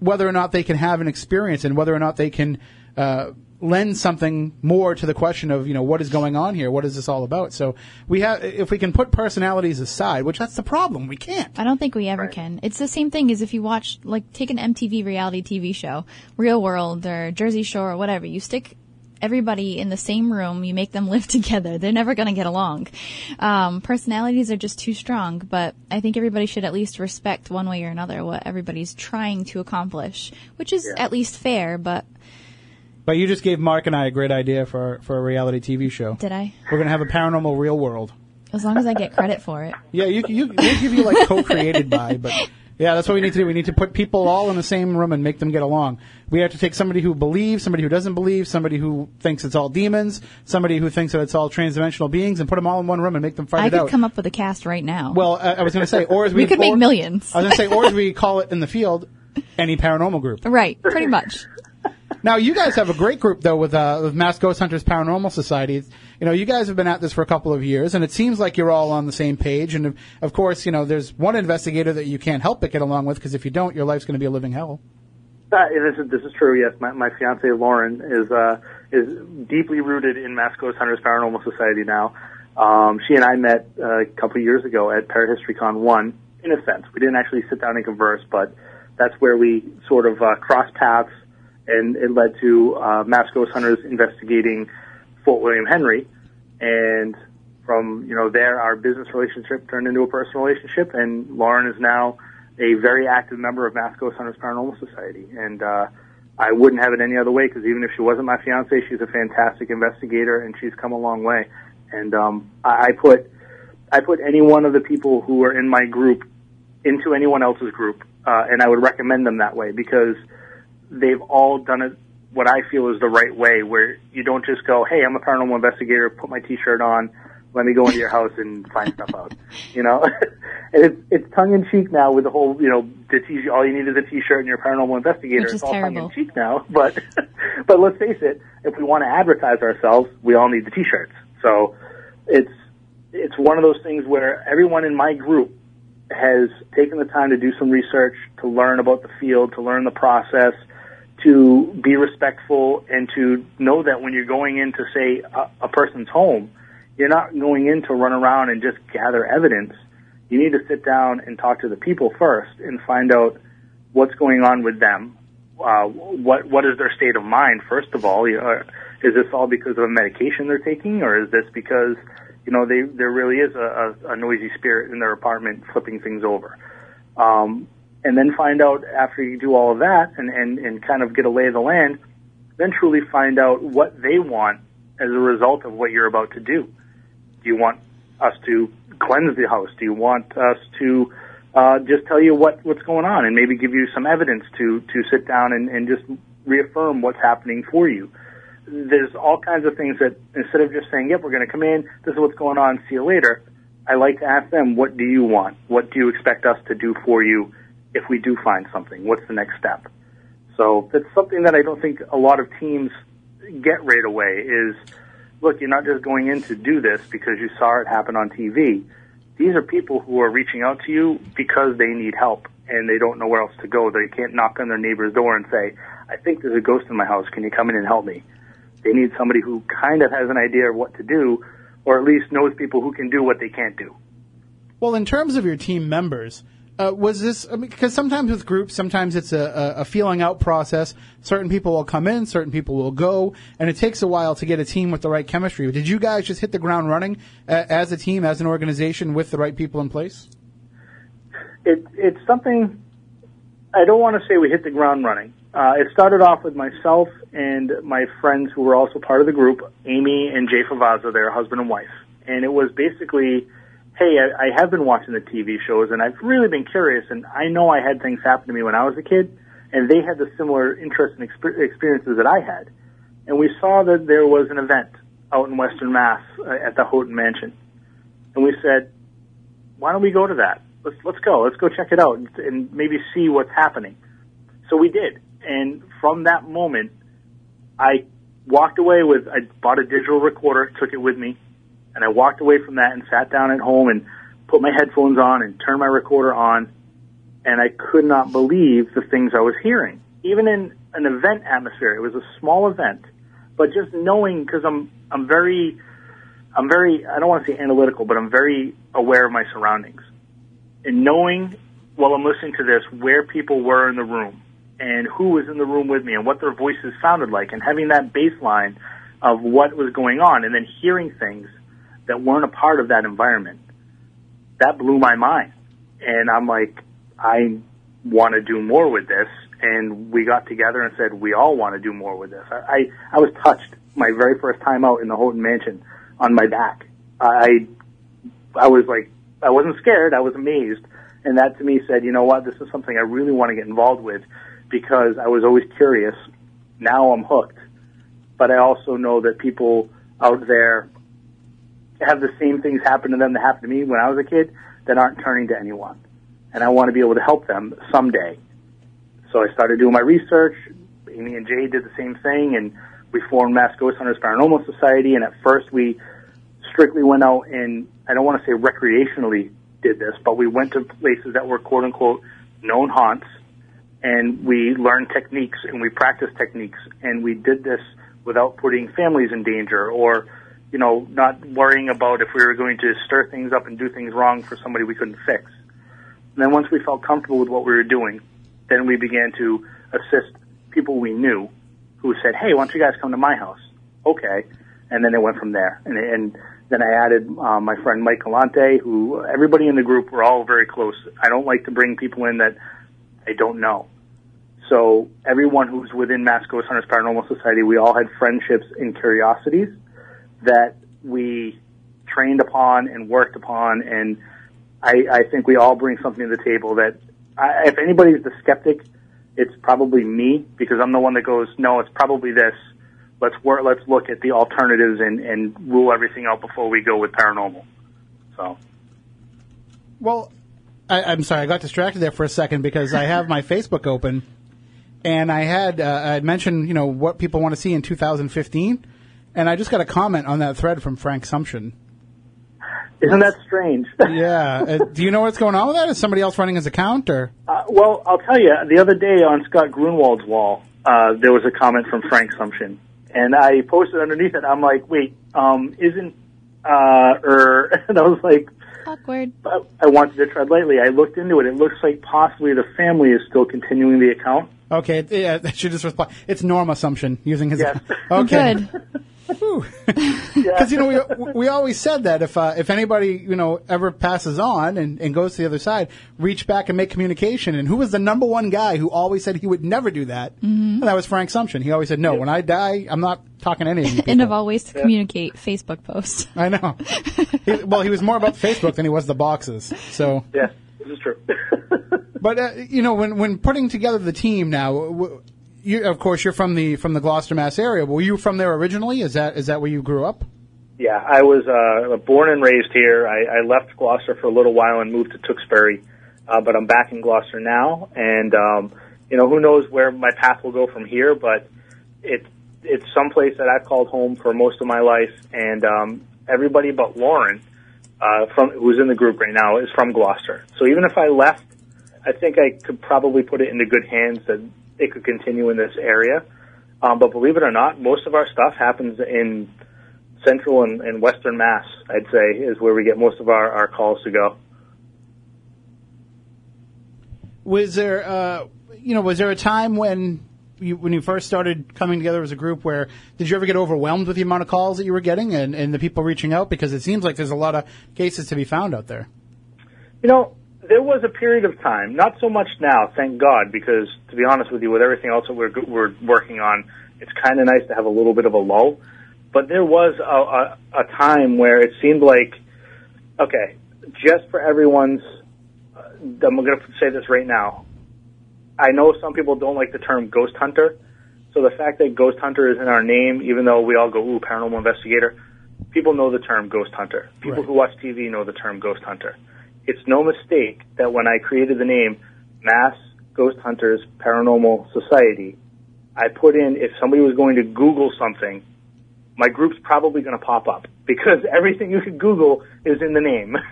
S1: whether or not they can have an experience and whether or not they can uh, lend something more to the question of you know what is going on here, what is this all about? So we have if we can put personalities aside, which that's the problem, we can't.
S2: I don't think we ever
S4: Right.
S2: can. It's the same thing as if you watch, like, take an MTV reality TV show, Real World or Jersey Shore or whatever. You stick everybody in the same room, you make them live together. They're never going to get along. Um, personalities are just too strong, but I think everybody should at least respect one way or another what everybody's trying to accomplish, which is
S4: Yeah.
S2: at least fair, but
S1: But you just gave Mark and I a great idea for for a reality TV show.
S2: did I?
S1: We're gonna have a paranormal real world.
S2: As long as I get credit for it.
S1: Yeah, you you we'll give you like co-created by, but yeah, that's what we need to do. We need to put people all in the same room and make them get along. We have to take somebody who believes, somebody who doesn't believe, somebody who thinks it's all demons, somebody who thinks that it's all transdimensional beings, and put them all in one room and make them fight
S2: I
S1: it
S2: could
S1: out.
S2: come up with a cast right now.
S1: well, I, I was going to say, or as we,
S2: we could make millions.
S1: I was going to say, or as we call it in the field, any paranormal group.
S2: Right, pretty much.
S1: Now, you guys have a great group though with uh, with Mass Ghost Hunters Paranormal Society. You know, you guys have been at this for a couple of years, and it seems like you're all on the same page. And of, of course, you know, there's one investigator that you can't help but get along with because if you don't, your life's going to be a living hell.
S4: Uh, this is this is true. Yes, my my fiance Lauren is uh, is deeply rooted in Mass Ghost Hunters Paranormal Society now. Um, she and I met uh, a couple of years ago at ParaHistoryCon one. In a sense, we didn't actually sit down and converse, but that's where we sort of uh, crossed paths, and it led to uh, Mass Ghost Hunters investigating Fort William Henry, and from you know there, our business relationship turned into a personal relationship, and Lauren is now a very active member of Mass Ghost Hunters Paranormal Society, and uh, I wouldn't have it any other way because even if she wasn't my fiance, she's a fantastic investigator, and she's come a long way. And um, I, I put I put any one of the people who are in my group into anyone else's group, uh, and I would recommend them that way because they've all done it what I feel is the right way, where you don't just go, "Hey, I'm a paranormal investigator. Put my T-shirt on. Let me go into your house and find stuff out." You know, and it's it's tongue in cheek now with the whole, you know, the T. All you need is a T-shirt and you're a paranormal investigator.
S2: Which
S4: it's all tongue in cheek now, but but let's face it, if we want to advertise ourselves, we all need the T-shirts. So it's it's one of those things where everyone in my group has taken the time to do some research, to learn about the field, to learn the process, to be respectful, and to know that when you're going into, say, a, a person's home, you're not going in to run around and just gather evidence. You need to sit down and talk to the people first and find out what's going on with them. Uh, what what is their state of mind? First of all, you know, is this all because of a medication they're taking, or is this because you know they there really is a, a, a noisy spirit in their apartment flipping things over? Um, and then find out after you do all of that and, and, and kind of get a lay of the land, then truly find out what they want as a result of what you're about to do. Do you want us to cleanse the house? Do you want us to uh, just tell you what, what's going on and maybe give you some evidence to, to sit down and, and just reaffirm what's happening for you? There's all kinds of things that instead of just saying, yep, we're going to come in, this is what's going on, see you later, I like to ask them, what do you want? What do you expect us to do for you if we do find something? What's the next step? So that's something that I don't think a lot of teams get right away is, look, you're not just going in to do this because you saw it happen on TV. These are people who are reaching out to you because they need help and they don't know where else to go. They can't knock on their neighbor's door and say, I think there's a ghost in my house. Can you come in and help me? They need somebody who kind of has an idea of what to do or at least knows people who can do what they can't do.
S1: Well, in terms of your team members, uh, was this I mean, because sometimes with groups, sometimes it's a, a, feeling out process. Certain people will come in, certain people will go, and it takes a while to get a team with the right chemistry. Did you guys just hit the ground running uh, as a team, as an organization, with the right people in place?
S4: it, it's something I don't want to say we hit the ground running. Uh, it started off with myself and my friends who were also part of the group, Amy and Jay Favazza, their husband and wife. And it was basically, hey, I, I have been watching the TV shows and I've really been curious and I know I had things happen to me when I was a kid and they had the similar interests and exper- experiences that I had. And we saw that there was an event out in Western Mass uh, at the Houghton Mansion. And we said, why don't we go to that? Let's let's go. Let's go check it out and, and maybe see what's happening. So we did, and from that moment, I walked away with. I bought a digital recorder, took it with me, and I walked away from that and sat down at home and put my headphones on and turned my recorder on, and I could not believe the things I was hearing. Even in an event atmosphere, it was a small event, but just knowing because I'm I'm very I'm very I don't want to say analytical, but I'm very aware of my surroundings, and knowing while I'm listening to this where people were in the room and who was in the room with me and what their voices sounded like, and having that baseline of what was going on, and then hearing things that weren't a part of that environment, that blew my mind, and I'm like, I want to do more with this and we got together and said we all want to do more with this. I, I, I was touched my very first time out in the Houghton Mansion on my back. I I was like I wasn't scared, I was amazed, and that to me said, you know what, this is something I really want to get involved with because I was always curious. Now I'm hooked, but I also know that people out there have the same things happen to them that happened to me when I was a kid that aren't turning to anyone, and I want to be able to help them someday so I started doing my research. Amy and Jay did the same thing, and we formed Mass Ghost Hunters Paranormal Society. And at first, we strictly went out and I don't want to say recreationally did this, but we went to places that were quote unquote known haunts, and we learned techniques and we practiced techniques, and we did this without putting families in danger or you know, not worrying about if we were going to stir things up and do things wrong for somebody we couldn't fix. And then once we felt comfortable with what we were doing, then we began to assist people we knew who said, "Hey, why don't you guys come to my house?" Okay, and then it went from there. And, and then I added um, my friend Mike Galante, who everybody in the group were all very close. I don't like to bring people in that I don't know. So everyone who's within Mass Ghost Hunters Paranormal Society, we all had friendships and curiosities that we trained upon and worked upon, and I, I think we all bring something to the table that I, if anybody's the skeptic, it's probably me because I'm the one that goes, no, it's probably this. Let's work. Let's look at the alternatives and, and rule everything out before we go with paranormal. So.
S1: Well, I, I'm sorry, I got distracted there for a second because I have my Facebook open, and I had uh, I mentioned you know what people want to see in 2015, and I just got a comment on that thread from Frank Sumption.
S4: Isn't that strange?
S1: yeah. Uh, do you know what's going on with that? Is somebody else running his account or?
S4: Uh, well, I'll tell you. The other day on Scott Grunwald's wall, uh, there was a comment from Frank Sumption, and I posted underneath it. I'm like, wait, um, isn't uh, or and I was like,
S2: awkward.
S4: I, I wanted to tread lightly. I looked into it. It looks like possibly the family is still continuing the account.
S1: Okay, yeah, I should just reply. It's Norm Assumption using his.
S4: Yes.
S1: Okay.
S2: Good.
S1: Because you know we we always said that if uh, if anybody you know ever passes on and, and goes to the other side, reach back and make communication. And who was the number one guy who always said he would never do that? Mm-hmm. And that was Frank Sumption. He always said, "No, when I die, I'm not talking to any of you."
S2: End of
S1: people."
S2: all ways to communicate. Facebook post.
S1: I know. He- well, he was more about Facebook than he was the boxes. So,
S4: yeah, this is true.
S1: but uh, you know, when when putting together the team now. W- you, of course, you're from the from the Gloucester, Mass area. Were you from there originally? Is that is that where you grew up?
S4: Yeah, I was uh, born and raised here. I, I left Gloucester for a little while and moved to Tewksbury, uh, but I'm back in Gloucester now. And um, you know, who knows where my path will go from here? But it it's someplace that I've called home for most of my life. And um, everybody but Lauren, uh, from who's in the group right now, is from Gloucester. So even if I left, I think I could probably put it into good hands that it could continue in this area. Um, but believe it or not, most of our stuff happens in central and, and western Mass, I'd say, is where we get most of our, our calls to go.
S1: Was there, uh, you know, was there a time when you, when you first started coming together as a group where did you ever get overwhelmed with the amount of calls that you were getting and, and the people reaching out? Because it seems like there's a lot of cases to be found out there.
S4: You know, there was a period of time, not so much now, thank God, because to be honest with you, with everything else that we're, we're working on, it's kind of nice to have a little bit of a lull. But there was a, a, a time where it seemed like, okay, just for everyone's, uh, I'm going to say this right now. I know some people don't like the term ghost hunter. So the fact that ghost hunter is in our name, even though we all go, ooh, paranormal investigator, people know the term ghost hunter. People
S1: Right.
S4: who watch TV know the term ghost hunter. It's no mistake that when I created the name Mass Ghost Hunters Paranormal Society, I put in if somebody was going to Google something, my group's probably going to pop up because everything you could Google is in the name.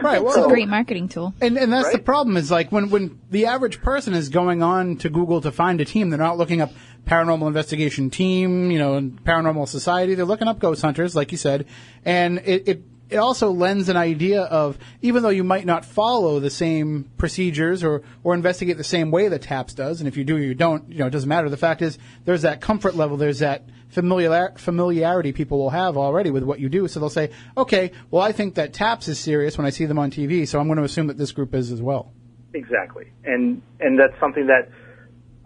S1: Right.
S2: It's a great marketing tool.
S1: And and that's the problem is like when when the average person is going on to Google to find a team, they're not looking up paranormal investigation team, you know, and paranormal society. They're looking up ghost hunters, like you said, and it. it it also lends an idea of even though you might not follow the same procedures or, or investigate the same way that TAPS does, and if you do or you don't, you know, it doesn't matter. The fact is there's that comfort level, there's that familiar, familiarity people will have already with what you do. So they'll say, okay, well, I think that TAPS is serious when I see them on TV, so I'm going to assume that this group is as well.
S4: Exactly, and and that's something that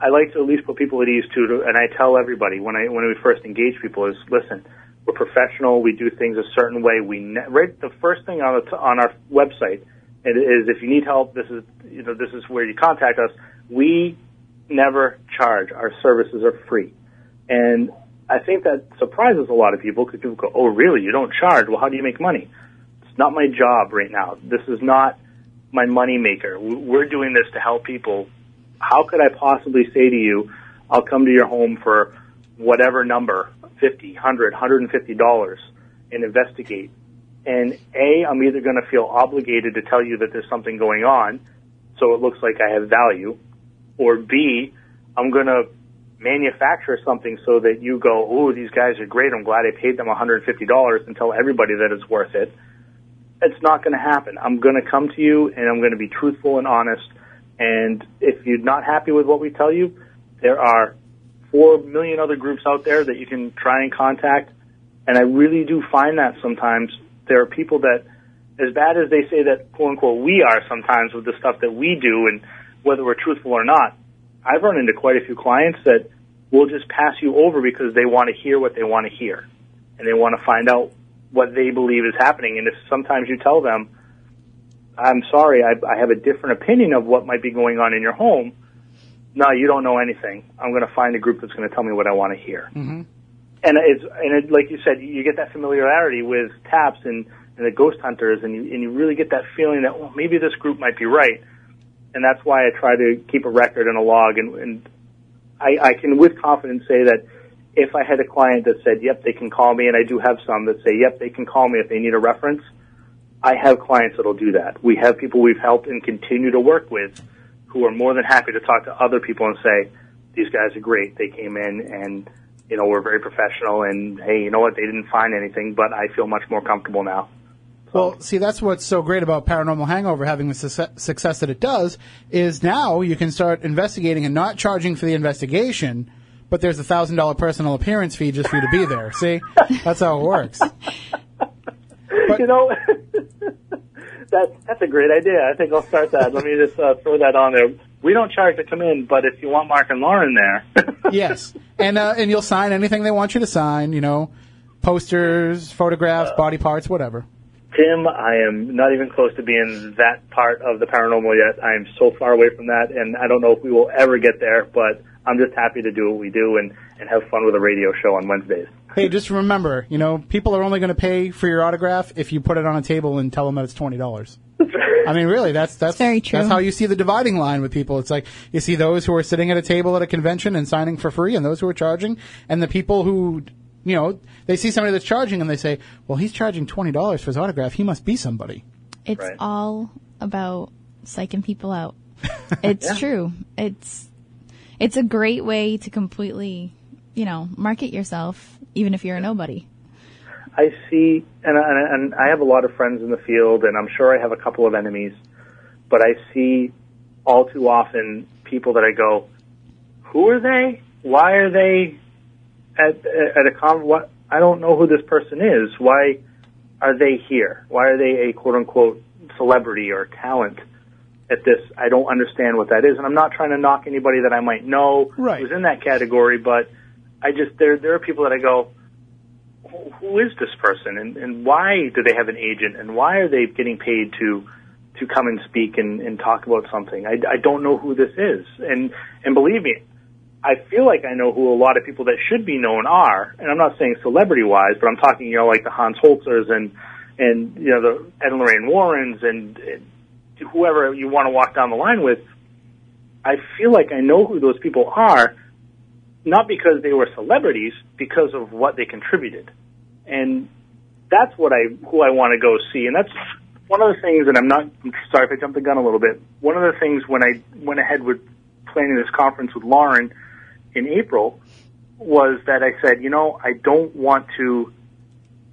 S4: I like to at least put people at ease. To, and I tell everybody when I when we first engage people is, listen, we're professional. We do things a certain way. We ne- right the first thing on the, on our website is if you need help. This is you know this is where you contact us. We never charge. Our services are free, and I think that surprises a lot of people because people go, "Oh, really? You don't charge? Well, how do you make money?" It's not my job right now. This is not my money maker. We're doing this to help people. How could I possibly say to you, I'll come to your home for whatever number, 50, 100, 150 dollars and investigate. And A, I'm either going to feel obligated to tell you that there's something going on, so it looks like I have value, or B, I'm going to manufacture something so that you go, oh, these guys are great. I'm glad I paid them $150 and tell everybody that it's worth it it's not going to happen. I'm going to come to you and I'm going to be truthful and honest. And if you're not happy with what we tell you, there are four million other groups out there that you can try and contact. And I really do find that sometimes there are people that, as bad as they say that quote unquote we are sometimes with the stuff that we do and whether we're truthful or not, I've run into quite a few clients that will just pass you over because they want to hear what they want to hear and they want to find out what they believe is happening. And if sometimes you tell them, I'm sorry, I, I have a different opinion of what might be going on in your home, no, you don't know anything. I'm going to find a group that's going to tell me what I want to hear. Mm-hmm. And it's and it, like you said, you get that familiarity with taps and, and the ghost hunters, and you and you really get that feeling that well, maybe this group might be right. And that's why I try to keep a record and a log, and, and I, I can with confidence say that if I had a client that said, yep, they can call me, and I do have some that say, yep, they can call me if they need a reference, I have clients that'll do that. We have people we've helped and continue to work with who are more than happy to talk to other people and say, these guys are great. They came in and, you know, we're very professional and hey, you know what? They didn't find anything, but I feel much more comfortable now.
S1: Well, see, that's what's so great about Paranormal Hangover having the success, success that it does is now you can start investigating and not charging for the investigation, but there's a thousand dollar personal appearance fee just for you to be there. See, that's how it works.
S4: you know, that that's a great idea. I think I'll start that. Let me just uh, throw that on there. We don't charge to come in, but if you want Mark and Lauren there,
S1: yes, and uh, and you'll sign anything they want you to sign. You know, posters, photographs, body parts, whatever.
S4: Tim, I am not even close to being that part of the paranormal yet. I am so far away from that, and I don't know if we will ever get there. But I'm just happy to do what we do and and have fun with a radio show on Wednesdays.
S1: Hey, just remember, you know, people are only going to pay for your autograph if you put it on a table and tell them that it's twenty dollars. I mean, really, that's that's
S2: very true.
S1: That's how you see the dividing line with people. It's like you see those who are sitting at a table at a convention and signing for free, and those who are charging, and the people who, you know, they see somebody that's charging and they say, "Well, he's charging twenty dollars for his autograph. He must be somebody."
S2: It's
S4: Right.
S2: all about psyching people out. It's true. It's it's a great way to completely, you know, market yourself, even if you're a nobody.
S4: I see, and, and, I have a lot of friends in the field, and I'm sure I have a couple of enemies, but I see all too often people that I go, who are they? Why are they at at a con? What I don't know who this person is. Why are they here? Why are they a quote unquote celebrity or talent at this? I don't understand what that is, and I'm not trying to knock anybody that I might know
S1: Right.
S4: who's in that category, but I just there there are people that I go, who- who is this person and, and why do they have an agent and why are they getting paid to to come and speak and, and talk about something? I, I don't know who this is, and and believe me, I feel like I know who a lot of people that should be known are, and I'm not saying celebrity wise, but I'm talking you know like the Hans Holzers and and you know the Ed and Lorraine Warrens and, and whoever you want to walk down the line with. I feel like I know who those people are, not because they were celebrities, because of what they contributed. And that's what I who I want to go see, and that's one of the things. And I'm not sorry if I jumped the gun a little bit. One of the things when I went ahead with planning this conference with Lauren in April was that I said, you know, I don't want to,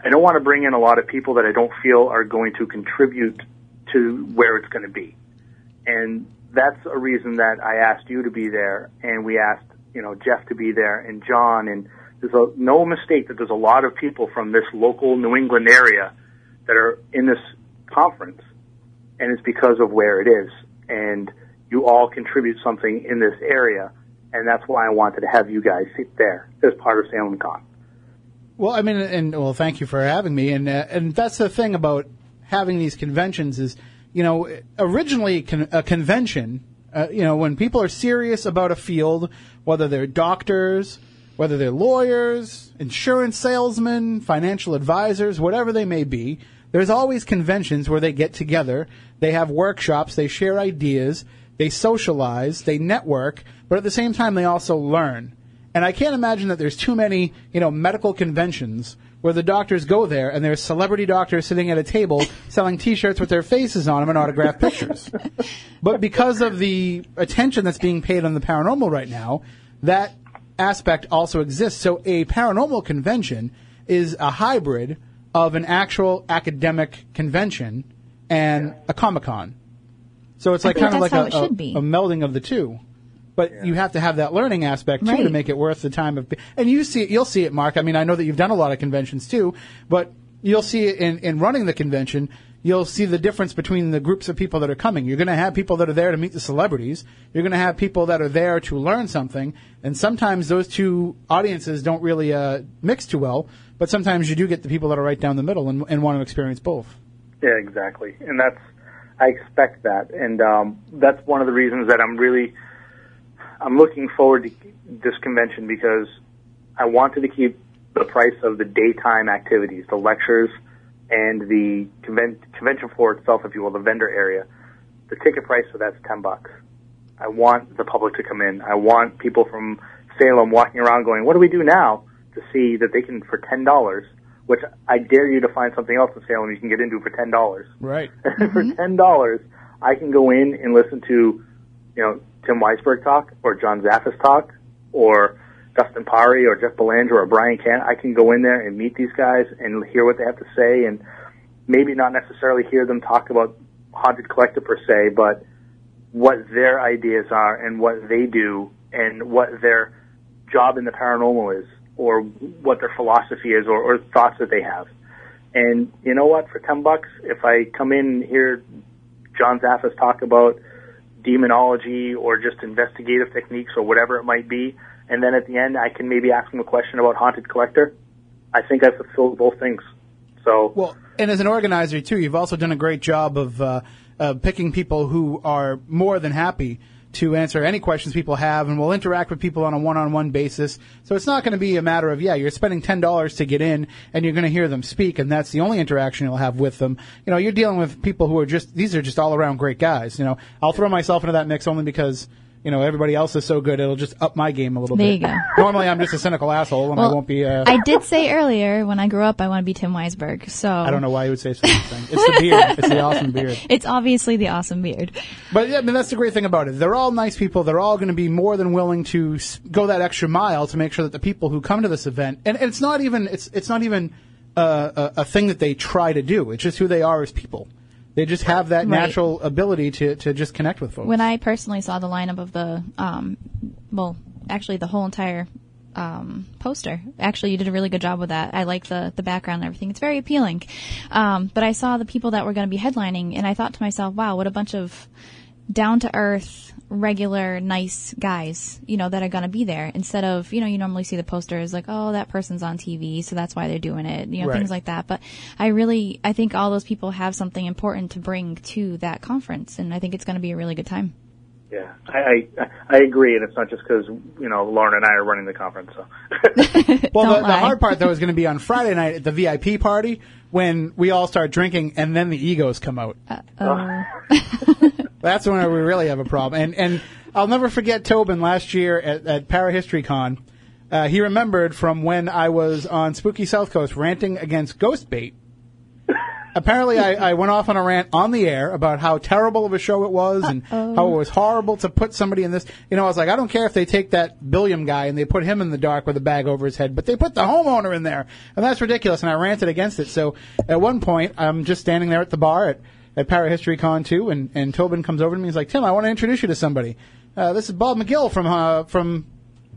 S4: I don't want to bring in a lot of people that I don't feel are going to contribute to where it's going to be, and that's a reason that I asked you to be there, and we asked, you know, Jeff to be there, and John, and there's a, no mistake that there's a lot of people from this local New England area that are in this conference, and it's because of where it is, and you all contribute something in this area, and that's why I wanted to have you guys sit there as part of Salem Con.
S1: Well, I mean, and well, thank you for having me. And uh, and that's the thing about having these conventions is, you know, originally con- a convention, uh, you know, when people are serious about a field, whether they're doctors, whether they're lawyers, insurance salesmen, financial advisors, whatever they may be, there's always conventions where they get together, they have workshops, they share ideas, they socialize, they network, but at the same time they also learn. And I can't imagine that there's too many, you know, medical conventions where the doctors go there and there's celebrity doctors sitting at a table selling t-shirts with their faces on them and autographed pictures. but because of the attention that's being paid on the paranormal right now, that aspect also exists. So a paranormal convention is a hybrid of an actual academic convention and a Comic Con. So it's
S2: I
S1: like kind of like a, a- a melding of the two. But you have to have that learning aspect too to make it worth the time of. And you see, you'll see it, Mark. I mean, I know that you've done a lot of conventions too, but you'll see it in, in running the convention. You'll see the difference between the groups of people that are coming. You're going to have people that are there to meet the celebrities. You're going to have people that are there to learn something. And sometimes those two audiences don't really uh, mix too well. But sometimes you do get the people that are right down the middle and, and want to experience both.
S4: Yeah, exactly. And that's I expect that, and um, that's one of the reasons that I'm really I'm looking forward to this convention because I wanted to keep the price of the daytime activities, the lectures, and the conven- convention floor itself, if you will, the vendor area. The ticket price for that's ten bucks. I want the public to come in. I want people from Salem walking around going, "What do we do now?" To see that they can for ten dollars, which I dare you to find something else in Salem you can get into for ten dollars.
S1: Right.
S4: for mm-hmm. ten dollars, I can go in and listen to, you know, Tim Weisberg talk or John Zaffis talk or Dustin Pari or Jeff Belanger or Brian Cano. I can go in there and meet these guys and hear what they have to say and maybe not necessarily hear them talk about Haunted Collector per se, but what their ideas are and what they do and what their job in the paranormal is or what their philosophy is or, or thoughts that they have. And you know what? For ten bucks, if I come in and hear John Zaffis talk about demonology or just investigative techniques or whatever it might be, and then at the end I can maybe ask them a question about Haunted Collector, I think I fulfilled both things. So
S1: Well, and as an organizer too, you've also done a great job of uh, uh, picking people who are more than happy to answer any questions people have, and we'll interact with people on a one-on-one basis. So it's not going to be a matter of yeah, you're spending ten dollars to get in, and you're going to hear them speak, and that's the only interaction you'll have with them. You know, you're dealing with people who are just these are just all-around great guys. You know, I'll throw myself into that mix only because. You know, everybody else is so good; it'll just up my game a little
S2: There
S1: bit.
S2: you go.
S1: Normally, I'm just a cynical asshole, and I won't be. Uh,
S2: I did say earlier when I grow up I want to be Tim Weisberg. So
S1: I don't know why you would say such a thing. It's the beard. It's the awesome beard.
S2: It's obviously the awesome beard.
S1: But yeah, I mean, that's the great thing about it. They're all nice people. They're all going to be more than willing to go that extra mile to make sure that the people who come to this event, and, and it's not even it's it's not even uh, a, a thing that they try to do. It's just who they are as people. They just have that
S2: Right.
S1: natural ability to, to just connect with folks.
S2: When I personally saw the lineup of the, um, well, actually the whole entire um, poster. Actually, you did a really good job with that. I like the the background and everything. It's very appealing. Um, but I saw the people that were going to be headlining, and I thought to myself, "Wow, what a bunch of down to earth, regular, nice guys, you know, that are going to be there." Instead of, you know, you normally see the posters like, "Oh, that person's on TV, so that's why they're doing it," you know,
S1: Right.
S2: things like that. But I really, I think all those people have something important to bring to that conference, and I think it's going to be a really good time.
S4: yeah, I I, I agree, and it's not just because you know Lauren and I are running the conference. So
S1: well, the, the hard part though is going to be on Friday night at the VIP party when we all start drinking and then the egos come out.
S2: Uh,
S1: That's when we really have a problem. And and I'll never forget Tobin last year at, at Parahistory Con. Uh, he remembered from when I was on Spooky South Coast ranting against ghost bait apparently I, I went off on a rant on the air about how terrible of a show it was and how it was horrible to put somebody in this. You know, I was like, I don't care if they take that Billiam guy and they put him in the dark with a bag over his head, but they put the homeowner in there, and that's ridiculous. And I ranted against it. So at one point, I'm just standing there at the bar at at Parahistory Con 2, and and Tobin comes over to me. And He's like, Tim, I want to introduce you to somebody. Uh, this is Bob McGill from uh, from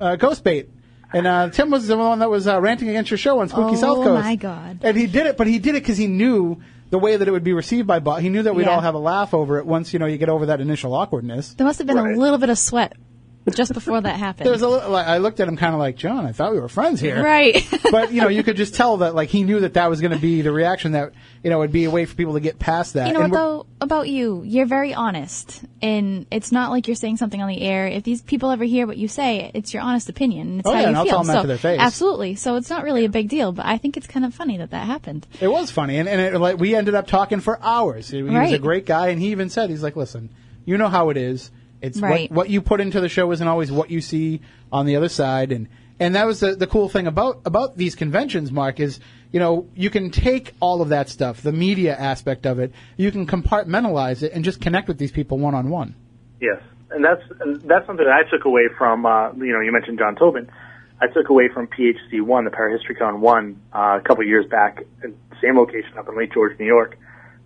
S1: uh, Ghostbait. And uh, Tim was the one that was uh, ranting against your show on Spooky
S2: Oh,
S1: South Coast.
S2: Oh my God.
S1: And he did it, but he did it because he knew the way that it would be received by Bob. He knew that we'd
S2: Yeah.
S1: all have a laugh over it once you know you get over that initial awkwardness.
S2: There must have been
S4: Right.
S2: a little bit of sweat just before that happened.
S1: There was a little, I looked at him kind of like John. I thought we were friends here,
S2: right.
S1: but you know you could just tell that like he knew that that was going to be the reaction that you know would be a way for people to get past that.
S2: You know
S1: And
S2: though about you? You're very honest, and it's not like you're saying something on the air. If these people ever hear what you say, it's your honest opinion. and It's
S1: Oh,
S2: how
S1: yeah,
S2: you
S1: and I'll
S2: feel.
S1: tell 'em that
S2: so
S1: to their face.
S2: absolutely. So it's not really a big deal, but I think it's kind of funny that that happened.
S1: It was funny, and, and it, like we ended up talking for hours. He, he was a great guy, and he even said, "He's like, listen, you know how it is. It's
S2: Right.
S1: what, what you put into the show isn't always what you see on the other side." And and that was the the cool thing about about these conventions, Mark, is you know you can take all of that stuff, the media aspect of it, you can compartmentalize it, and just connect with these people one on one.
S4: Yes, and that's and that's something that I took away from. Uh, you know, you mentioned John Tobin. I took away from PHC one, the Parahistorycon one, uh, a couple years back, at same location up in Lake George, New York.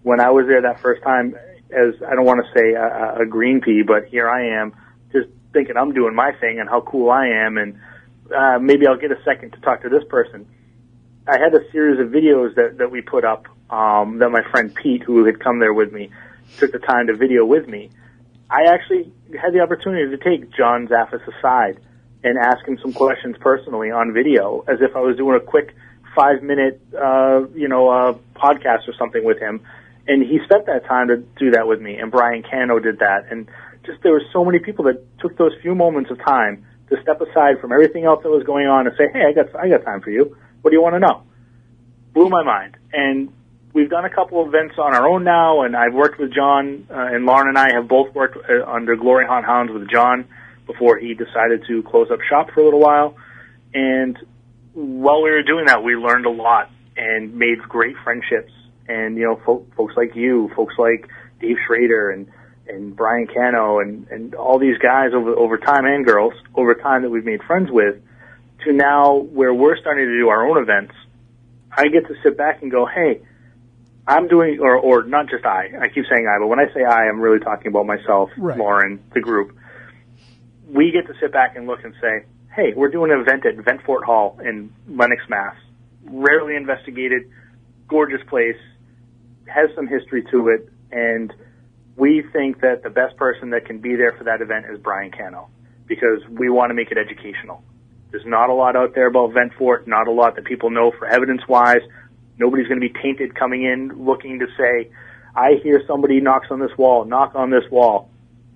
S4: When I was there that first time, as I don't want to say a, a green pea, but here I am, just thinking I'm doing my thing and how cool I am, and uh, maybe I'll get a second to talk to this person. I had a series of videos that, that we put up um, that my friend Pete, who had come there with me, took the time to video with me. I actually had the opportunity to take John Zaffis aside and ask him some questions personally on video, as if I was doing a quick five minute, uh, you know, uh, podcast or something with him. And he spent that time to do that with me. And Brian Cano did that. And just there were so many people that took those few moments of time to step aside from everything else that was going on and say, "Hey, I got I got time for you. What do you want to know?" Blew my mind. And we've done a couple of events on our own now, and I've worked with John, uh, and Lauren and I have both worked uh, under Glory Hunt Hounds with John before he decided to close up shop for a little while. And while we were doing that, we learned a lot and made great friendships. And you know, fo- folks like you, folks like Dave Schrader, and and Brian Cano, and and all these guys over over time, and girls over time that we've made friends with, to now where we're starting to do our own events. I get to sit back and go, hey, I'm doing, or, or not just I, I keep saying I, but when I say I, I'm really talking about myself,
S1: Right.
S4: Lauren, the group. We get to sit back and look and say, hey, we're doing an event at Ventfort Hall in Lenox, Mass. Rarely investigated, gorgeous place, has some history to it, and we think that the best person that can be there for that event is Brian Cano because we want to make it educational. There's not a lot out there about Ventfort, not a lot that people know for evidence wise. Nobody's going to be tainted coming in looking to say, I hear somebody knocks on this wall, knock on this wall.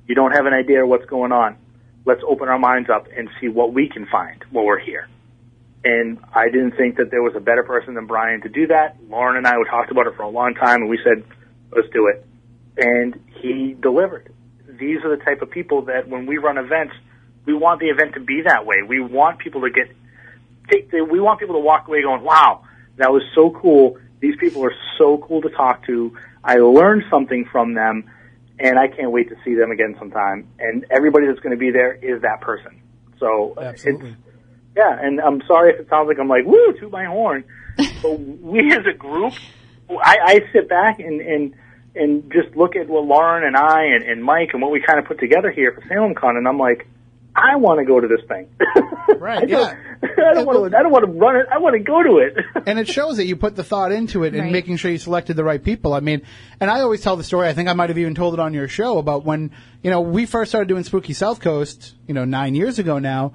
S4: You don't have an idea what's going on. Let's open our minds up and see what we can find while we're here. And I didn't think that there was a better person than Brian to do that. Lauren and I we talked about it for a long time and we said, let's do it. And he delivered. These are the type of people that when we run events, we want the event to be that way. We want people to get, take the, we want people to walk away going, wow, that was so cool. These people are so cool to talk to. I learned something from them and I can't wait to see them again sometime. And everybody that's going to be there is that person. So
S1: Absolutely.
S4: it's, yeah, and I'm sorry if it sounds like I'm like, woo, to my horn. but we as a group, I, I sit back and, and, and just look at what Lauren and I and, and Mike and what we kind of put together here for Salem Con, and I'm like, I want to go to this thing.
S1: Right,
S4: I don't,
S1: yeah.
S4: I don't want to. I don't want to run it. I want to go to it.
S1: and it shows that you put the thought into it and
S2: Right.
S1: making sure you selected the right people. I mean, and I always tell the story. I think I might have even told it on your show about when you know we first started doing Spooky South Coast. You know, nine years ago now.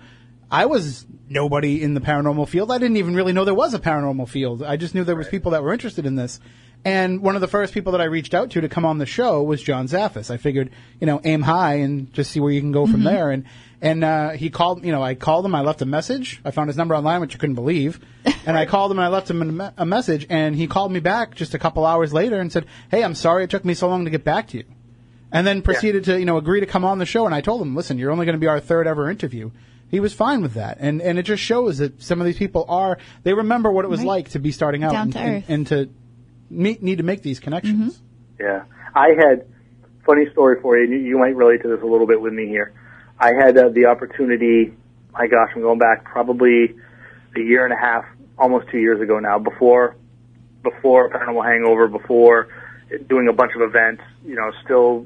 S1: I was nobody in the paranormal field. I didn't even really know there was a paranormal field. I just knew there was people that were interested in this. And one of the first people that I reached out to to come on the show was John Zaffis. I figured, you know, aim high and just see where you can go from there. And and uh, he called, you know, I called him. I left a message. I found his number online, which you couldn't believe. And I called him and I left him a, a message. And he called me back just a couple hours later and said, "Hey, I'm sorry it took me so long to get back to you." And then proceeded to, you know, agree to come on the show. And I told him, "Listen, you're only going to be our third ever interview." He was fine with that, and and it just shows that some of these people are they remember what it was
S2: Right.
S1: like to be starting out
S2: Down
S1: and,
S2: to
S1: and,
S2: earth.
S1: and to meet, need to make these connections.
S4: Yeah. I had funny story for you. You, you might relate to this a little bit with me here. I had uh, the opportunity. My gosh, I'm going back probably a year and a half, almost two years ago now. Before, before Paranormal Hangover, before doing a bunch of events. You know, still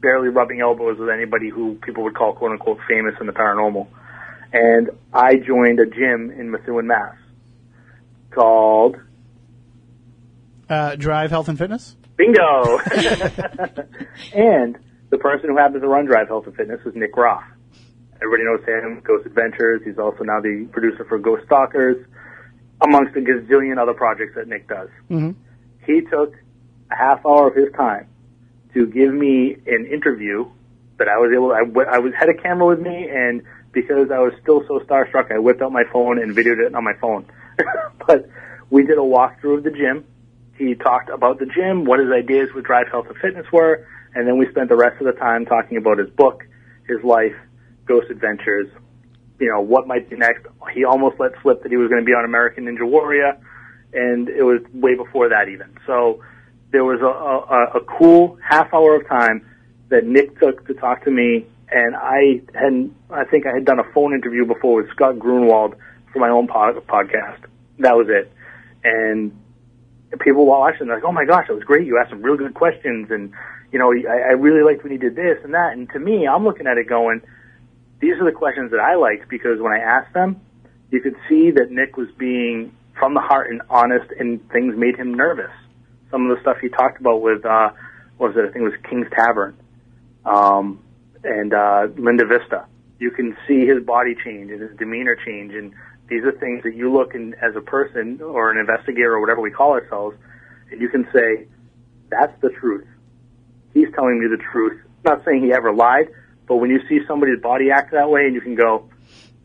S4: barely rubbing elbows with anybody who people would call quote unquote famous in the paranormal. And I joined a gym in Methuen, Mass. Called
S1: Uh, Drive Health and Fitness.
S4: Bingo! and the person who happens to run Drive Health and Fitness is Nick Groff. Everybody knows him, Ghost Adventures. He's also now the producer for Ghost Stalkers, amongst a gazillion other projects that Nick does.
S1: Mm-hmm.
S4: He took a half hour of his time to give me an interview that I was able. I was had a camera with me, and because I was still so starstruck, I whipped out my phone and videoed it on my phone. but we did a walkthrough of the gym. He talked about the gym, what his ideas with Drive Health and Fitness were, and then we spent the rest of the time talking about his book, his life, Ghost Adventures, you know, what might be next. He almost let slip that he was going to be on American Ninja Warrior, and it was way before that even. So there was a, a, a cool half hour of time that Nick took to talk to me, and I had I think I had done a phone interview before with Scott Grunwald for my own pod, podcast. That was it, and people while watching they're like, "Oh my gosh, that was great! You asked some really good questions, and you know, I, I really liked when you did this and that." And to me, I'm looking at it going, "These are the questions that I liked because when I asked them, you could see that Nick was being from the heart and honest, and things made him nervous. Some of the stuff he talked about with, uh, what was it? I think it was King's Tavern, um, and uh, Linda Vista. You can see his body change and his demeanor change, and these are things that you look in as a person or an investigator or whatever we call ourselves, and you can say, "That's the truth." He's telling me the truth. Not saying he ever lied, but when you see somebody's body act that way, and you can go,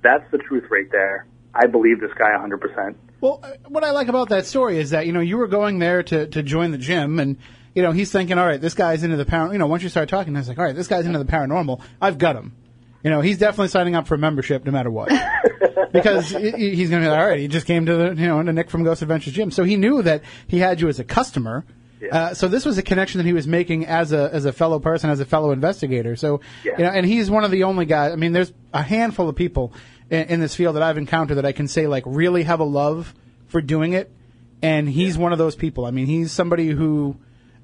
S4: "That's the truth right there." I believe this guy 100%.
S1: Well, uh, what I like about that story is that you know you were going there to to join the gym, and you know he's thinking, all right, this guy's into the paranormal. You know, once you start talking, he's like, all right, this guy's into the paranormal. I've got him. You know, he's definitely signing up for membership no matter what, because he- he- he's going to be like, all right. He just came to the you know to Nick from Ghost Adventures gym, so he knew that he had you as a customer. Uh, so this was a connection that he was making as a as a fellow person, as a fellow investigator. So
S4: Yeah.
S1: you know, and he's one of the only guys. I mean, there's a handful of people in, in this field that I've encountered that I can say like really have a love for doing it, and he's one of those people. I mean, he's somebody who.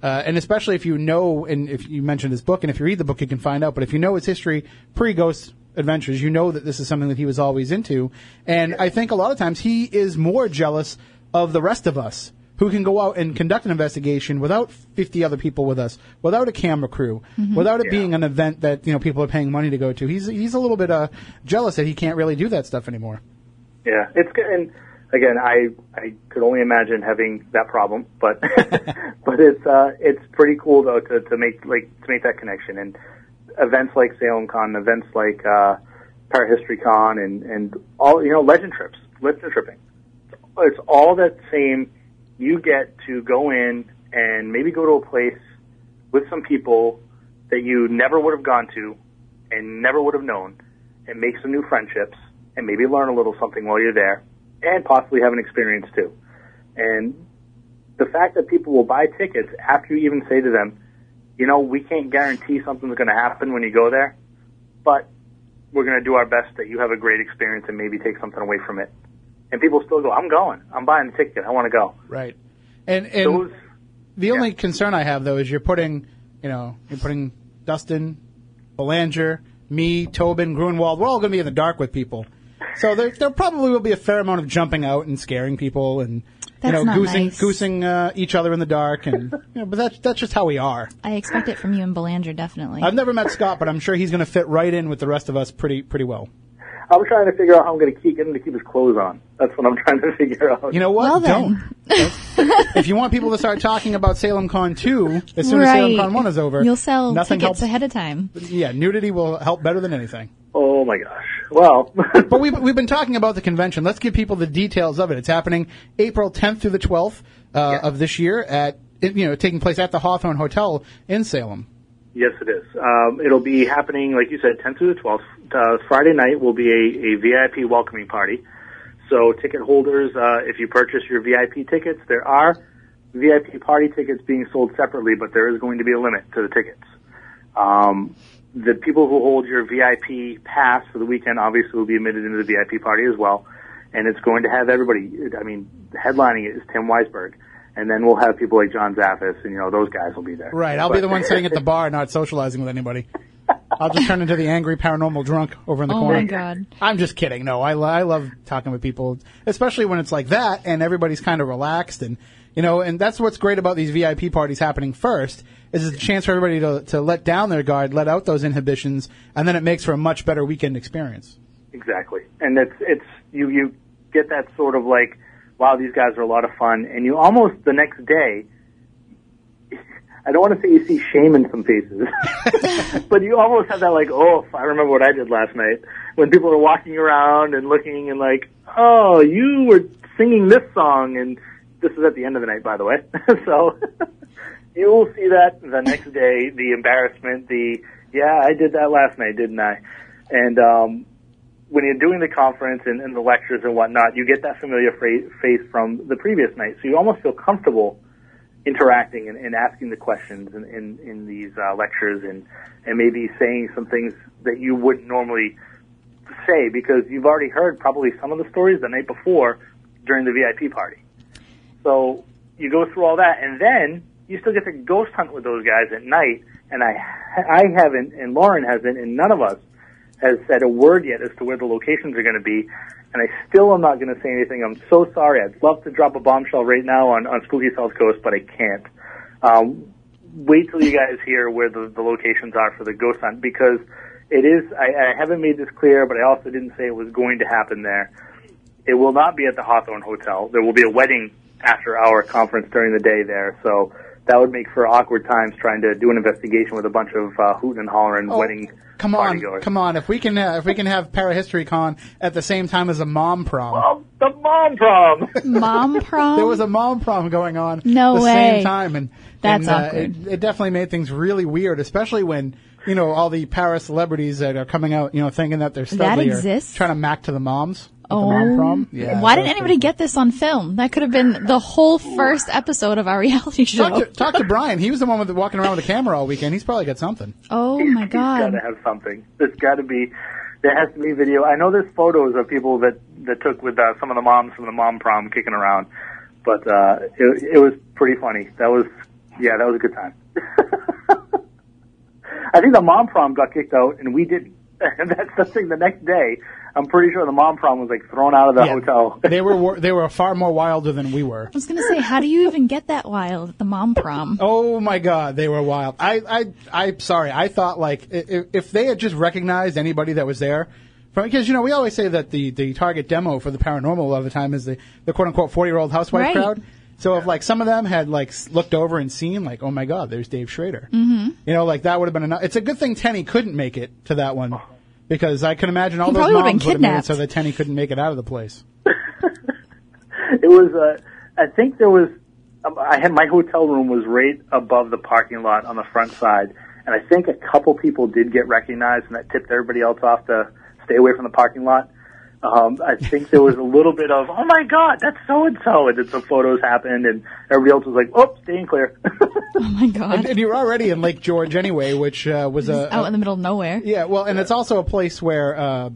S1: Uh, and especially if you know, and if you mentioned his book, and if you read the book, you can find out. But if you know his history pre Ghost Adventures, you know that this is something that he was always into. And I think a lot of times he is more jealous of the rest of us who can go out and conduct an investigation without 50 other people with us, without a camera crew, without it
S4: Yeah.
S1: being an event that you know people are paying money to go to. He's he's a little bit uh, jealous that he can't really do that stuff anymore.
S4: Yeah, it's good. And again, I I could only imagine having that problem, but but it's uh it's pretty cool though to to make like to make that connection and events like Salem Con, events like uh Parahistory Con, and and all you know legend trips, legend tripping. It's all that same. You get to go in and maybe go to a place with some people that you never would have gone to and never would have known and make some new friendships and maybe learn a little something while you're there and possibly have an experience too. And the fact that people will buy tickets after you even say to them, you know, we can't guarantee something's going to happen when you go there, but we're going to do our best that you have a great experience and maybe take something away from it. And people still go, I'm going. I'm buying the ticket. I want to go.
S1: Right. And and
S4: Those,
S1: the only concern I have though is you're putting, you know, you're putting Dustin, Belanger, me, Tobin, Grunwald. We're all going to be in the dark with people. So there, there probably will be a fair amount of jumping out and scaring people and
S2: That's
S1: you know
S2: not
S1: goosing
S2: nice.
S1: goosing uh, each other in the dark and you know, but that's that's just how we are.
S2: I expect it from you and Belanger, definitely.
S1: I've never met Scott, but I'm sure he's going to fit right in with the rest of us pretty pretty well.
S4: I'm trying to figure out how I'm going to keep, get him to keep his clothes on. That's what I'm trying to figure out.
S1: You know what?
S2: Well, then.
S1: Don't. if you want people to start talking about Salem Con 2 as soon as
S2: right.
S1: Salem Con 1 is over,
S2: You'll sell
S1: nothing
S2: tickets
S1: helps.
S2: ahead of time.
S1: Yeah, nudity will help better than anything.
S4: Oh my gosh. Well,
S1: But we've, we've been talking about the convention. Let's give people the details of it. It's happening April 10th through the 12th uh,
S4: Yeah.
S1: of this year at, you know, taking place at the Hawthorne Hotel in Salem.
S4: Yes, it is. Um, it'll be happening, like you said, 10th through the 12th. Uh, Friday night will be a, a VIP welcoming party. So ticket holders, uh, if you purchase your VIP tickets, there are VIP party tickets being sold separately, but there is going to be a limit to the tickets. Um, the people who hold your VIP pass for the weekend obviously will be admitted into the VIP party as well, and it's going to have everybody. I mean, headlining it is Tim Weisberg, and then we'll have people like John Zaffis, and you know those guys will be there.
S1: Right. I'll be the one sitting at the bar, not socializing with anybody. I'll just turn into the angry paranormal drunk over in the
S2: Oh
S1: corner.
S2: Oh my god.
S1: I'm just kidding. No, I, lo- I love talking with people, especially when it's like that and everybody's kind of relaxed and, you know, and that's what's great about these VIP parties happening first is it's a chance for everybody to, to let down their guard, let out those inhibitions, and then it makes for a much better weekend experience.
S4: Exactly. And it's it's you you get that sort of like, wow, these guys are a lot of fun, and you almost the next day. I don't want to say you see shame in some faces, but you almost have that like, oh, I remember what I did last night when people are walking around and looking and like, oh, you were singing this song, and this is at the end of the night, by the way. so you will see that the next day, the embarrassment, the yeah, I did that last night, didn't I? And um, when you're doing the conference and, and the lectures and whatnot, you get that familiar face from the previous night, so you almost feel comfortable interacting and, and asking the questions in, in, in these uh, lectures and, and maybe saying some things that you wouldn't normally say because you've already heard probably some of the stories the night before during the VIP party. So you go through all that, and then you still get to ghost hunt with those guys at night. And I, I haven't, and Lauren hasn't, and none of us has said a word yet as to where the locations are going to be. And I still am not going to say anything. I'm so sorry. I'd love to drop a bombshell right now on, on Spooky South Coast, but I can't. Um, wait till you guys hear where the, the locations are for the ghost hunt because it is, I, I haven't made this clear, but I also didn't say it was going to happen there. It will not be at the Hawthorne Hotel. There will be a wedding after our conference during the day there. So that would make for awkward times trying to do an investigation with a bunch of uh, hooting and hollering wedding
S1: Oh, come on,
S4: partygoers.
S1: come on. If we can, uh, if we can have Parahistory Con at the same time as a mom prom.
S4: Oh, the mom prom.
S2: Mom prom?
S1: There was a mom prom going on
S2: No
S1: the
S2: way.
S1: same time, and
S2: That's
S1: and, uh,
S2: awkward.
S1: it, it definitely made things really weird, especially when you know all the para celebrities that are coming out, you know, thinking that they're studly are
S2: exists?
S1: trying to mac to the moms. At
S2: Oh.
S1: the mom prom. Yeah,
S2: Why didn't anybody
S1: pretty
S2: get this on film? That could have been the whole first episode of our reality show.
S1: Talk to, talk to Brian. He was the one with the, walking around with a camera all weekend. He's probably got something.
S2: oh my god!
S4: He's got to have something. There's got to be. There has to be video. I know there's photos of people that that took with uh, some of the moms from the mom prom kicking around, but uh, it, it was pretty funny. That was yeah, that was a good time. I think the mom prom got kicked out and we didn't. And that's the thing. The next day, I'm pretty sure the mom prom was like thrown out of the
S1: Yeah.
S4: hotel.
S1: They were they were far more wilder than we were.
S2: I was gonna say, how do you even get that wild at the mom prom?
S1: Oh my God, they were wild. I, I, I'm sorry. I thought like if, if they had just recognized anybody that was there, from, because you know we always say that the the target demo for the paranormal a lot of the time is the the quote unquote 40 year old housewife
S2: Right.
S1: crowd. So if like some of them had like looked over and seen like, oh my God, there's Dave Schrader. Mm-hmm. You know, like that would have been enough. It's a good thing Tenny couldn't make it to that one. Because I can imagine all
S2: He
S1: those
S2: probably would've been
S1: moms would have made it
S2: kidnapped.
S1: so that Tenny couldn't make it out of the place.
S4: it was uh I think there was um, I had my hotel room was right above the parking lot on the front side and I think a couple people did get recognized and that tipped everybody else off to stay away from the parking lot. Um, I think there was a little bit of, oh my god, that's so and so, and then some photos happened, and everybody else was like, oh, staying clear.
S2: Oh my god.
S1: And, and you're already in Lake George anyway, which uh, was a,
S2: Out
S1: a
S2: in the middle of nowhere.
S1: Yeah, well, and it's also a place where, uh,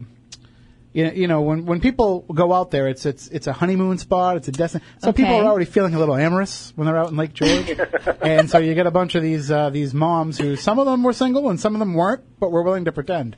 S1: you know, you know, when when people go out there, it's it's it's a honeymoon spot. It's a destination. So people are already feeling a little amorous when they're out in Lake George, and so you get a bunch of these uh, these moms who some of them were single and some of them weren't, but were willing to pretend.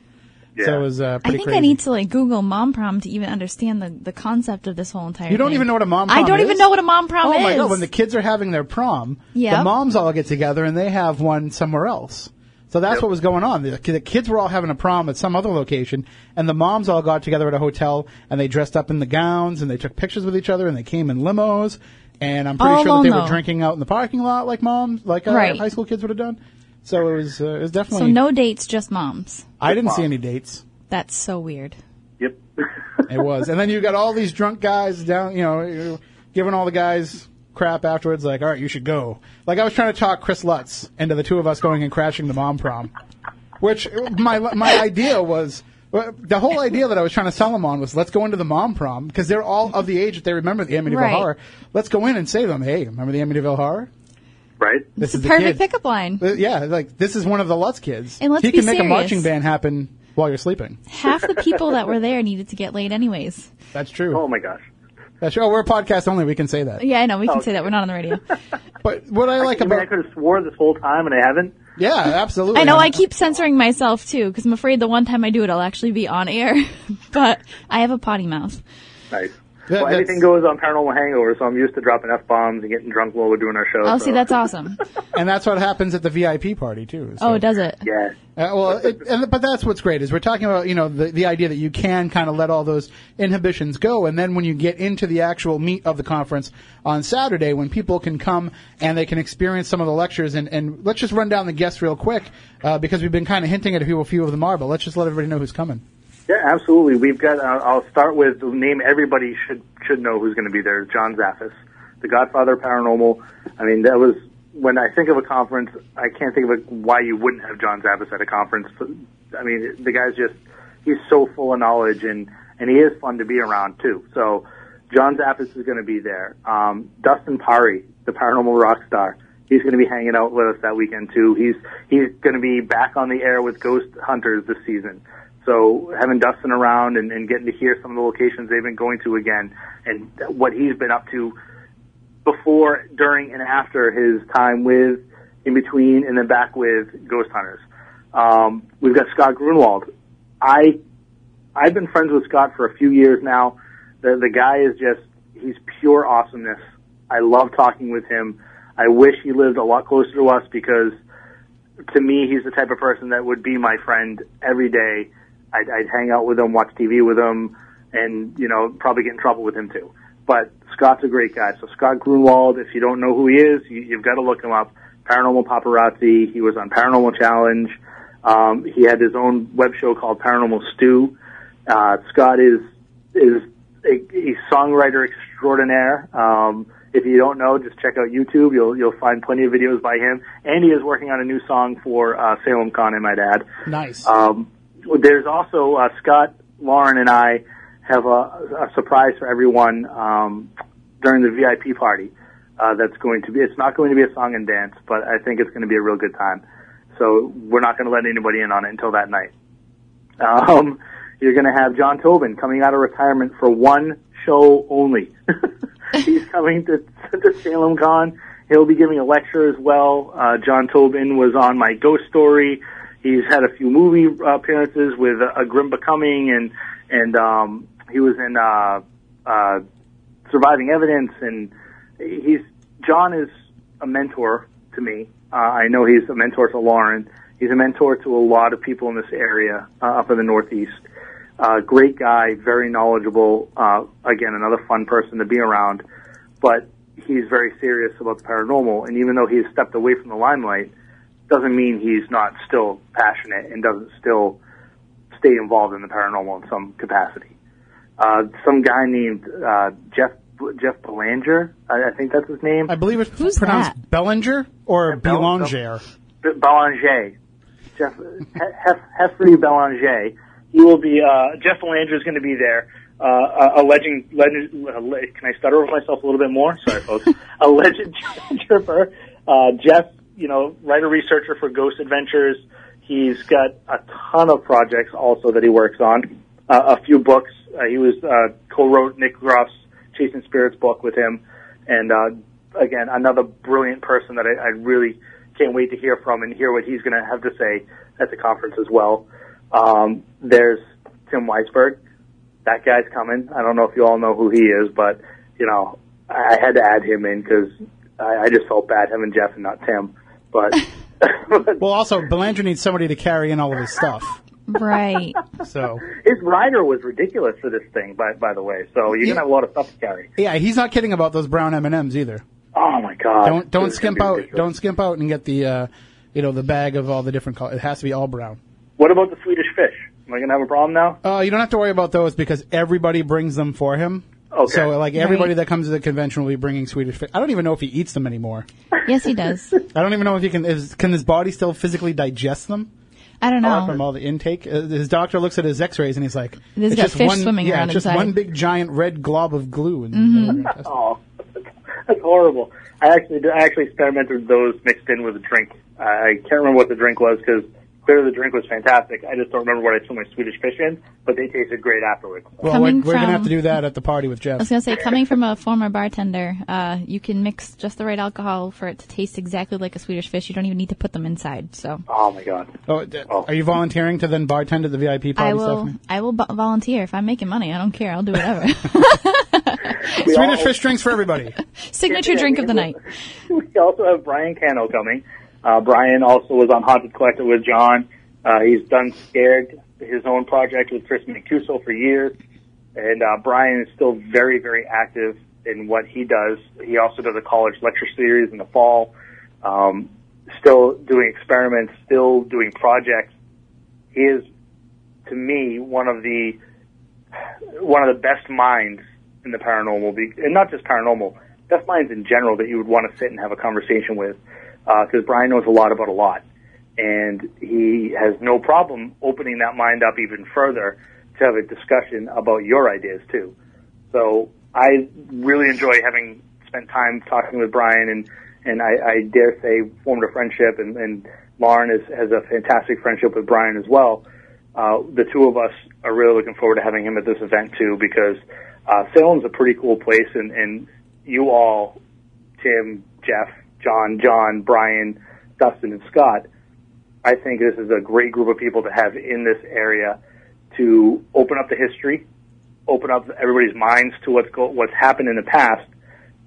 S1: So it was uh,
S2: I think
S1: crazy.
S2: I need to like Google mom prom to even understand the, the concept of this whole entire
S1: You don't
S2: thing.
S1: even know what a mom prom I
S2: don't
S1: is?
S2: even know what a mom prom
S1: Oh
S2: is.
S1: my god! When the kids are having their prom,
S2: Yeah.
S1: the moms all get together and they have one somewhere else. So that's
S4: Yep.
S1: what was going on. The, the kids were all having a prom at some other location, and the moms all got together at a hotel and they dressed up in the gowns and they took pictures with each other and they came in limos. And I'm pretty
S2: Oh,
S1: sure that they
S2: no.
S1: were drinking out in the parking lot like moms, like uh,
S2: Right.
S1: high school kids would have done. So it was, uh, it was definitely.
S2: so no dates, just moms.
S1: I didn't see any dates.
S2: That's so weird.
S4: yep.
S1: It was. And then you got all these drunk guys down, you know, giving all the guys crap afterwards, like, all right, you should go. Like, I was trying to talk Chris Lutz into the two of us going and crashing the mom prom. Which, my, my idea was uh, the whole idea that I was trying to sell them on was let's go into the mom prom because they're all of the age that they remember the Amityville
S2: Right.
S1: Horror. Let's go in and say to them, hey, remember the Amityville Horror?
S4: Right?
S1: This
S2: It's
S1: is
S2: a
S1: the
S2: perfect
S1: kid.
S2: pickup line.
S1: Yeah, like this is one of the Lutz kids.
S2: And let's
S1: he
S2: be
S1: can make a marching band happen while you're sleeping.
S2: Half the people that were there needed to get laid anyways.
S1: That's true.
S4: Oh my gosh.
S1: That's true. Oh, we're a podcast only. We can say that.
S2: Yeah, I know. We can
S4: Oh,
S2: say that. We're not on the radio.
S1: But what I like
S4: I mean, I could have swore this whole time and I haven't.
S1: yeah, absolutely.
S2: I know I keep censoring myself too because I'm afraid the one time I do it, I'll actually be on air. but I have a potty mouth.
S4: Nice.
S1: That-
S4: well,
S1: that's-
S4: anything goes on Paranormal Hangover, so I'm used to dropping f bombs and getting drunk while we're doing our show.
S2: Oh,
S4: so.
S2: see, that's awesome.
S1: and that's what happens at the VIP party too. so.
S2: Oh, does it?
S4: yeah.
S1: Uh, well, it, and, but that's what's great is we're talking about you know the the idea that you can kind of let all those inhibitions go, and then when you get into the actual meat of the conference on Saturday, when people can come and they can experience some of the lectures, and, and let's just run down the guests real quick uh, because we've been kind of hinting at who a few of them are, but let's just let everybody know who's coming.
S4: Yeah, absolutely. We've got. Uh, I'll start with the name everybody should should know who's going to be there. John Zaffis, the Godfather of Paranormal. I mean, that was when I think of a conference. I can't think of a, why you wouldn't have John Zaffis at a conference. I mean, the guy's just he's so full of knowledge and and he is fun to be around too. So John Zaffis is going to be there. Um, Dustin Pari, the paranormal rock star. He's going to be hanging out with us that weekend too. He's he's going to be back on the air with Ghost Hunters this season. So having Dustin around and, and getting to hear some of the locations they've been going to again and what he's been up to before, during, and after his time with, in between, and then back with Ghost Hunters. Um, we've got Scott Grunwald. I, I've been friends with Scott for a few years now. The, the guy is just, he's pure awesomeness. I love talking with him. I wish he lived a lot closer to us because to me, he's the type of person that would be my friend every day. I'd, I'd hang out with him, watch TV with him, and you know probably get in trouble with him too. But Scott's a great guy. So Scott Grunwald, if you don't know who he is, you, you've got to look him up. Paranormal Paparazzi. He was on Paranormal Challenge. Um, he had his own web show called Paranormal Stew. Uh, Scott is is a, a songwriter extraordinaire. Um, if you don't know, just check out YouTube. You'll you'll find plenty of videos by him. And he is working on a new song for uh, Salem Con, I might add.
S1: Nice.
S4: Um, there's also uh, Scott, Lauren, and I have a, a surprise for everyone um, during the VIP party. Uh, that's going to be. It's not going to be a song and dance, but I think it's going to be a real good time. So we're not going to let anybody in on it until that night. Um, you're going to have John Tobin coming out of retirement for one show only. He's coming to, to Salem Con. He'll be giving a lecture as well. Uh, John Tobin was on my ghost story. He's had a few movie appearances with uh, A Grim Becoming and, and, um, he was in, uh, uh, Surviving Evidence and he's, John is a mentor to me. Uh, I know he's a mentor to Lauren. He's a mentor to a lot of people in this area, uh, up in the Northeast. Uh, great guy, very knowledgeable. Uh, again, another fun person to be around. But he's very serious about the paranormal, and even though he's stepped away from the limelight, doesn't mean he's not still passionate and doesn't still stay involved in the paranormal in some capacity. Uh, some guy named uh, Jeff Jeff Belanger, I, I think that's his name.
S1: I believe it's
S2: Who's
S1: pronounced
S2: that?
S1: Bellinger or
S4: Bel-
S1: Belanger.
S4: B- Belanger. Jeff Heffrey Belanger. He will be. Uh, Jeff Belanger is going to be there. Uh, a, a legend. legend uh, can I stutter over myself a little bit more? Sorry, folks. a legend tripper. Uh, Jeff, you know, writer researcher for Ghost Adventures. He's got a ton of projects also that he works on. Uh, a few books. Uh, he was uh, co-wrote Nick Groff's Chasing Spirits book with him, and uh, again, another brilliant person that I, I really can't wait to hear from and hear what he's going to have to say at the conference as well. Um, there's Tim Weisberg. That guy's coming. I don't know if you all know who he is, but you know, I, had to add him in because I, I just felt bad having Jeff and not Tim. But, but
S1: Well, also Belanger needs somebody to carry in all of his stuff.
S2: Right.
S1: So
S4: his rider was ridiculous for this thing, by by the way. So you're
S1: Yeah.
S4: gonna have a lot of stuff to carry.
S1: yeah, he's not kidding about those brown M and M's either.
S4: Oh my god!
S1: Don't don't
S4: This
S1: skimp out.
S4: ridiculous.
S1: Don't skimp out and get the uh, you know the bag of all the different colors. It has to be all brown.
S4: What about the Swedish fish? Am I gonna have a problem now?
S1: Uh, you don't have to worry about those because everybody brings them for him.
S4: Okay.
S1: So like everybody
S2: Right.
S1: that comes to the convention will be bringing Swedish fish. I don't even know if he eats them anymore.
S2: Yes, he does.
S1: I don't even know if he can. Is, can his body still physically digest them?
S2: I don't
S1: know. from all the intake, uh, his doctor looks at his X-rays and he's like,
S2: There's
S1: "It's just
S2: fish
S1: one,
S2: swimming
S1: yeah,
S2: around
S1: it's just
S2: inside."
S1: one big giant red glob of glue." And,
S2: Mm-hmm.
S4: Oh, that's horrible. I actually I actually experimented with those mixed in with a drink. I can't remember what the drink was because clearly the drink was fantastic. I just don't remember what I threw my Swedish fish in, but they tasted great afterwards.
S1: well, we're, we're gonna have to do that at the party with Jeff.
S2: I was gonna say, coming from a former bartender, uh, you can mix just the right alcohol for it to taste exactly like a Swedish fish. You don't even need to put them inside. So
S4: Oh my god.
S1: Oh, d-
S4: Oh.
S1: are you volunteering to then bartend at the VIP party?
S2: I will,
S1: Stephanie?
S2: I will bo- volunteer if I'm making money. I don't care. I'll do whatever.
S1: Swedish
S4: all-
S1: fish drinks for everybody.
S2: Signature drink of the night.
S4: We also have Brian Cano coming. Uh, Brian also was on Haunted Collector with John. Uh, he's done Scared, his own project with Chris Mancuso for years. And uh, Brian is still very, very active in what he does. He also does a college lecture series in the fall. Um, still doing experiments, still doing projects. He is, to me, one of the one of the best minds in the paranormal, and not just paranormal, best minds in general that you would want to sit and have a conversation with, because Brian knows a lot about a lot, and he has no problem opening that mind up even further to have a discussion about your ideas too. So I really enjoy having spent time talking with Brian, and and I, I dare say formed a friendship, and, and Lauren is, has a fantastic friendship with Brian as well. Uh, the two of us are really looking forward to having him at this event too, because uh, Salem's a pretty cool place, and, and you all, Tim, Jeff, John, John, Brian, Dustin, and Scott, I think this is a great group of people to have in this area to open up the history, open up everybody's minds to what's go- what's happened in the past,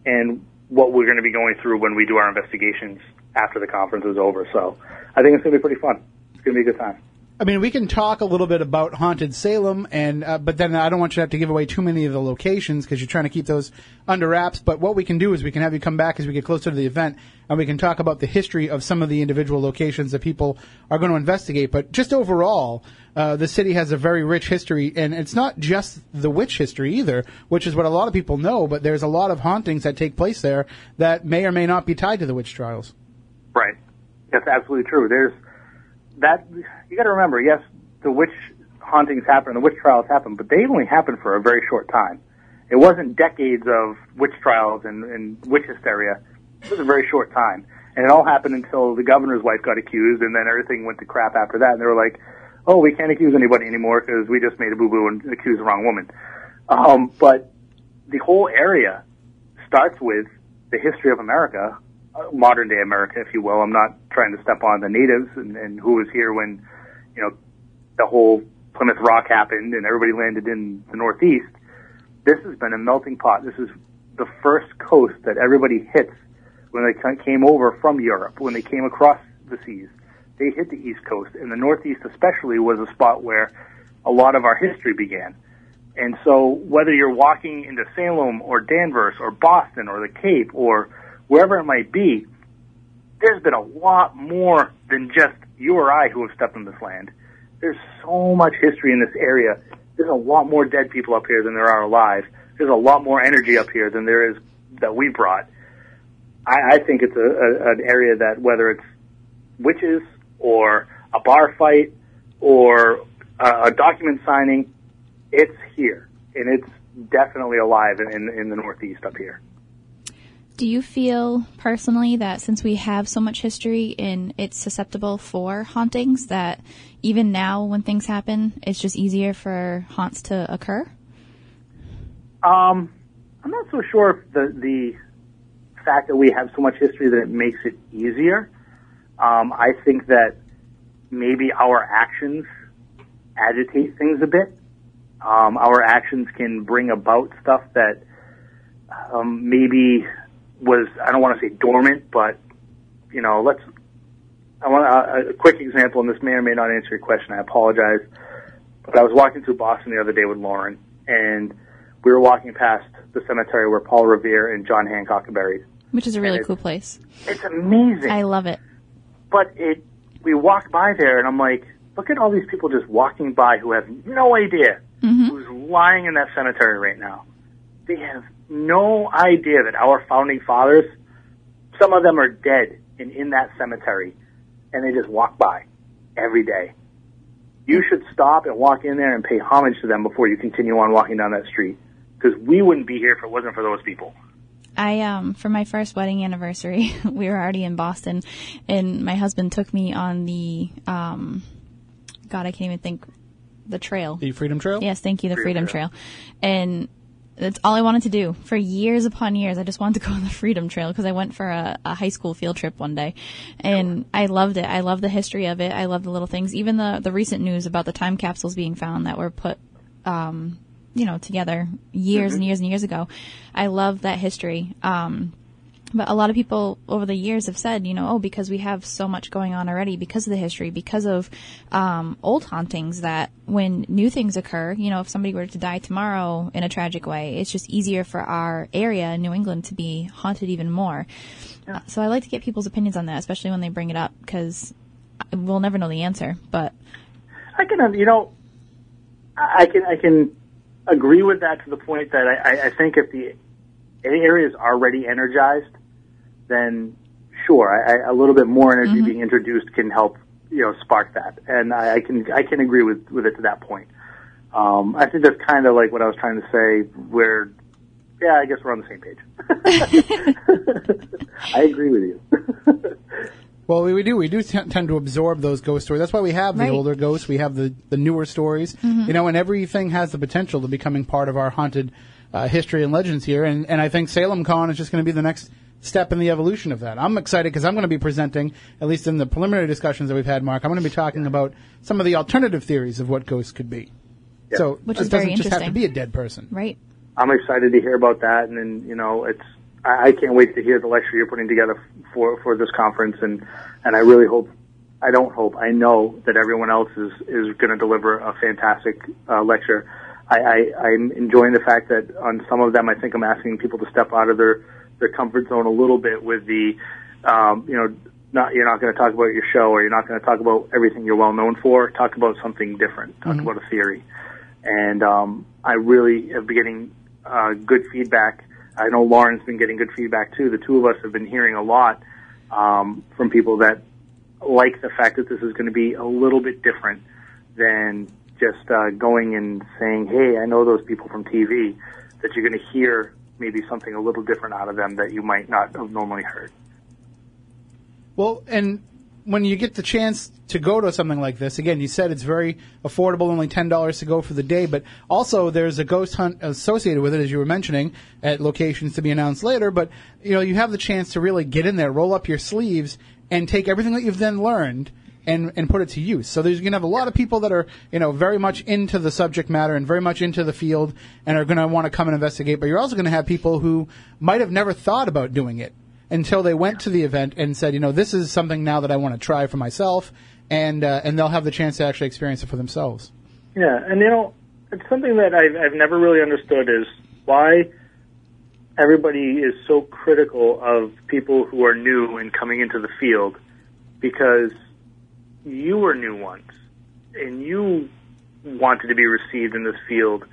S4: and what we're going to be going through when we do our investigations after the conference is over. So I think it's going to be pretty fun. It's going to be a good time.
S1: I mean, we can talk a little bit about haunted Salem, and uh, but then I don't want you to have to give away too many of the locations because you're trying to keep those under wraps. But what we can do is we can have you come back as we get closer to the event, and we can talk about the history of some of the individual locations that people are going to investigate. But just overall, uh, the city has a very rich history, and it's not just the witch history either, which is what a lot of people know. But there's a lot of hauntings that take place there that may or may not be tied to the witch trials.
S4: Right. That's absolutely true. There's that you got to remember. Yes, the witch hauntings happened, the witch trials happened, but they only happened for a very short time. It wasn't decades of witch trials and, and witch hysteria. It was a very short time, and it all happened until the governor's wife got accused, and then everything went to crap after that. And they were like, "Oh, we can't accuse anybody anymore because we just made a boo boo and accused the wrong woman." Um, but the whole area starts with the history of America, uh, modern day America, if you will. I'm not trying to step on the natives and, and who was here when, you know, the whole Plymouth Rock happened and everybody landed in the Northeast. This has been a melting pot. This is the first coast that everybody hits when they came over from Europe, when they came across the seas. They hit the East Coast, and the Northeast especially was a spot where a lot of our history began. And so whether you're walking into Salem or Danvers or Boston or the Cape or wherever it might be, there's been a lot more than just you or I who have stepped on this land. There's so much history in this area. There's a lot more dead people up here than there are alive. There's a lot more energy up here than there is that we brought. I, I think it's a, a, an area that whether it's witches or a bar fight or a, a document signing, it's here and it's definitely alive in, in, in the Northeast up here.
S2: Do you feel personally that since we have so much history and it's susceptible for hauntings, that even now when things happen, it's just easier for haunts to occur?
S4: Um, I'm not so sure if the the fact that we have so much history that it makes it easier. Um, I think that maybe our actions agitate things a bit. Um, our actions can bring about stuff that um, maybe was I don't want to say dormant, but you know, let's. I want a, uh, a quick example, and this may or may not answer your question. I apologize, but I was walking through Boston the other day with Lauren, and we were walking past the cemetery where Paul Revere and John Hancock are buried.
S2: Which is a really cool place.
S4: It's amazing.
S2: I love it.
S4: but it, we walked by there, and I'm like, look at all these people just walking by who have no idea mm-hmm. who's lying in that cemetery right now. They have no idea that our founding fathers, some of them are dead and in that cemetery, and they just walk by every day. you should stop and walk in there and pay homage to them before you continue on walking down that street. Because we wouldn't be here if it wasn't for those people.
S2: I um for my first wedding anniversary, we were already in Boston, and my husband took me on the um, God, I can't even think, the trail.
S1: The Freedom Trail?
S2: Yes, thank you, the
S4: Freedom
S2: Freedom Trail. And that's all I wanted to do for years upon years. I just wanted to go on the Freedom Trail because I went for a, a high school field trip one day, and I loved it. I love the history of it. I love the little things. Even the the recent news about the time capsules being found that were put, um, you know, together years and years and years ago. I love that history. Um, but a lot of people over the years have said, you know, oh, because we have so much going on already, because of the history, because of um, old hauntings, that when new things occur, you know, if somebody were to die tomorrow in a tragic way, it's just easier for our area in New England to be haunted even more. Uh, so I like to get people's opinions on that, especially when they bring it up, because we'll never know the answer. But
S4: I can, you know, I can I can agree with that to the point that I, I- I think if the area is already energized, then sure, I, I, a little bit more energy being introduced can help you know spark that, and I, I can I can agree with with it to that point. Um, I think that's kind of like what I was trying to say. Where, yeah, I guess we're on the same page. I agree with you.
S1: Well, we, we do. We do t- tend to absorb those ghost stories. That's why we have the
S2: Right.
S1: older ghosts. We have the, the newer stories. You know, and everything has the potential to becoming part of our haunted uh, history and legends here. And, and I think Salem Con is just going to be the next step in the evolution of that. I'm excited because I'm going to be presenting, at least in the preliminary discussions that we've had, Mark, I'm going to be talking about some of the alternative theories of what ghosts could be. So
S2: Which
S1: it
S2: is very
S1: doesn't just have to be a dead person.
S2: right,
S4: I'm excited to hear about that, and then you know, it's I, I can't wait to hear the lecture you're putting together for for this conference, and and I really hope, I don't hope, I know that everyone else is is going to deliver a fantastic uh, lecture. I, I I'm enjoying the fact that on some of them, I think I'm asking people to step out of their their comfort zone a little bit with the, um, you know. Not, you're not going to talk about your show, or you're not going to talk about everything you're well known for. Talk about something different. Talk about a theory and um, I really have been getting uh, good feedback. I know Lauren's been getting good feedback too. The two of us have been hearing a lot um, from people that like the fact that this is going to be a little bit different than just uh, going and saying, "Hey, I know those people from TV." That you're going to hear maybe something a little different out of them that you might not have normally heard.
S1: Well, and when you get the chance to go to something like this, again, you said it's very affordable, only ten dollars to go for the day, but also there's a ghost hunt associated with it, as you were mentioning, at locations to be announced later. But you know, you have the chance to really get in there, roll up your sleeves, and take everything that you've then learned. And, and put it to use. So there's going to have a lot of people that are, you know, very much into the subject matter and very much into the field and are going to want to come and investigate. But you're also going to have people who might have never thought about doing it until they went to the event and said, you know, this is something now that I want to try for myself, and uh, and they'll have the chance to actually experience it for themselves.
S4: Yeah, and you know, it's something that I've, I've never really understood is why everybody is so critical of people who are new and coming into the field because you were new once and you wanted to be received in this field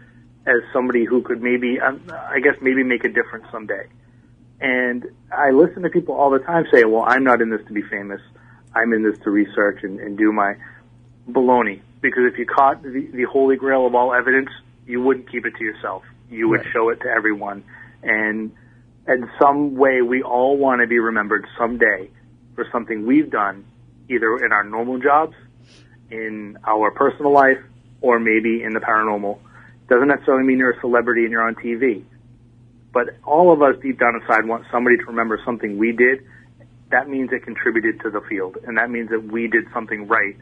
S4: as somebody who could maybe, um, I guess, maybe make a difference someday. And I listen to people all the time say, well, I'm not in this to be famous. I'm in this to research and, and do my baloney. Because if you caught the, the holy grail of all evidence, you wouldn't keep it to yourself. You would
S1: Right.
S4: show it to everyone. And in some way, we all want to be remembered someday for something we've done, either in our normal jobs, in our personal life, or maybe in the paranormal. Doesn't necessarily mean you're a celebrity and you're on TV. But all of us deep down inside want somebody to remember something we did. That means it contributed to the field, and that means that we did something right.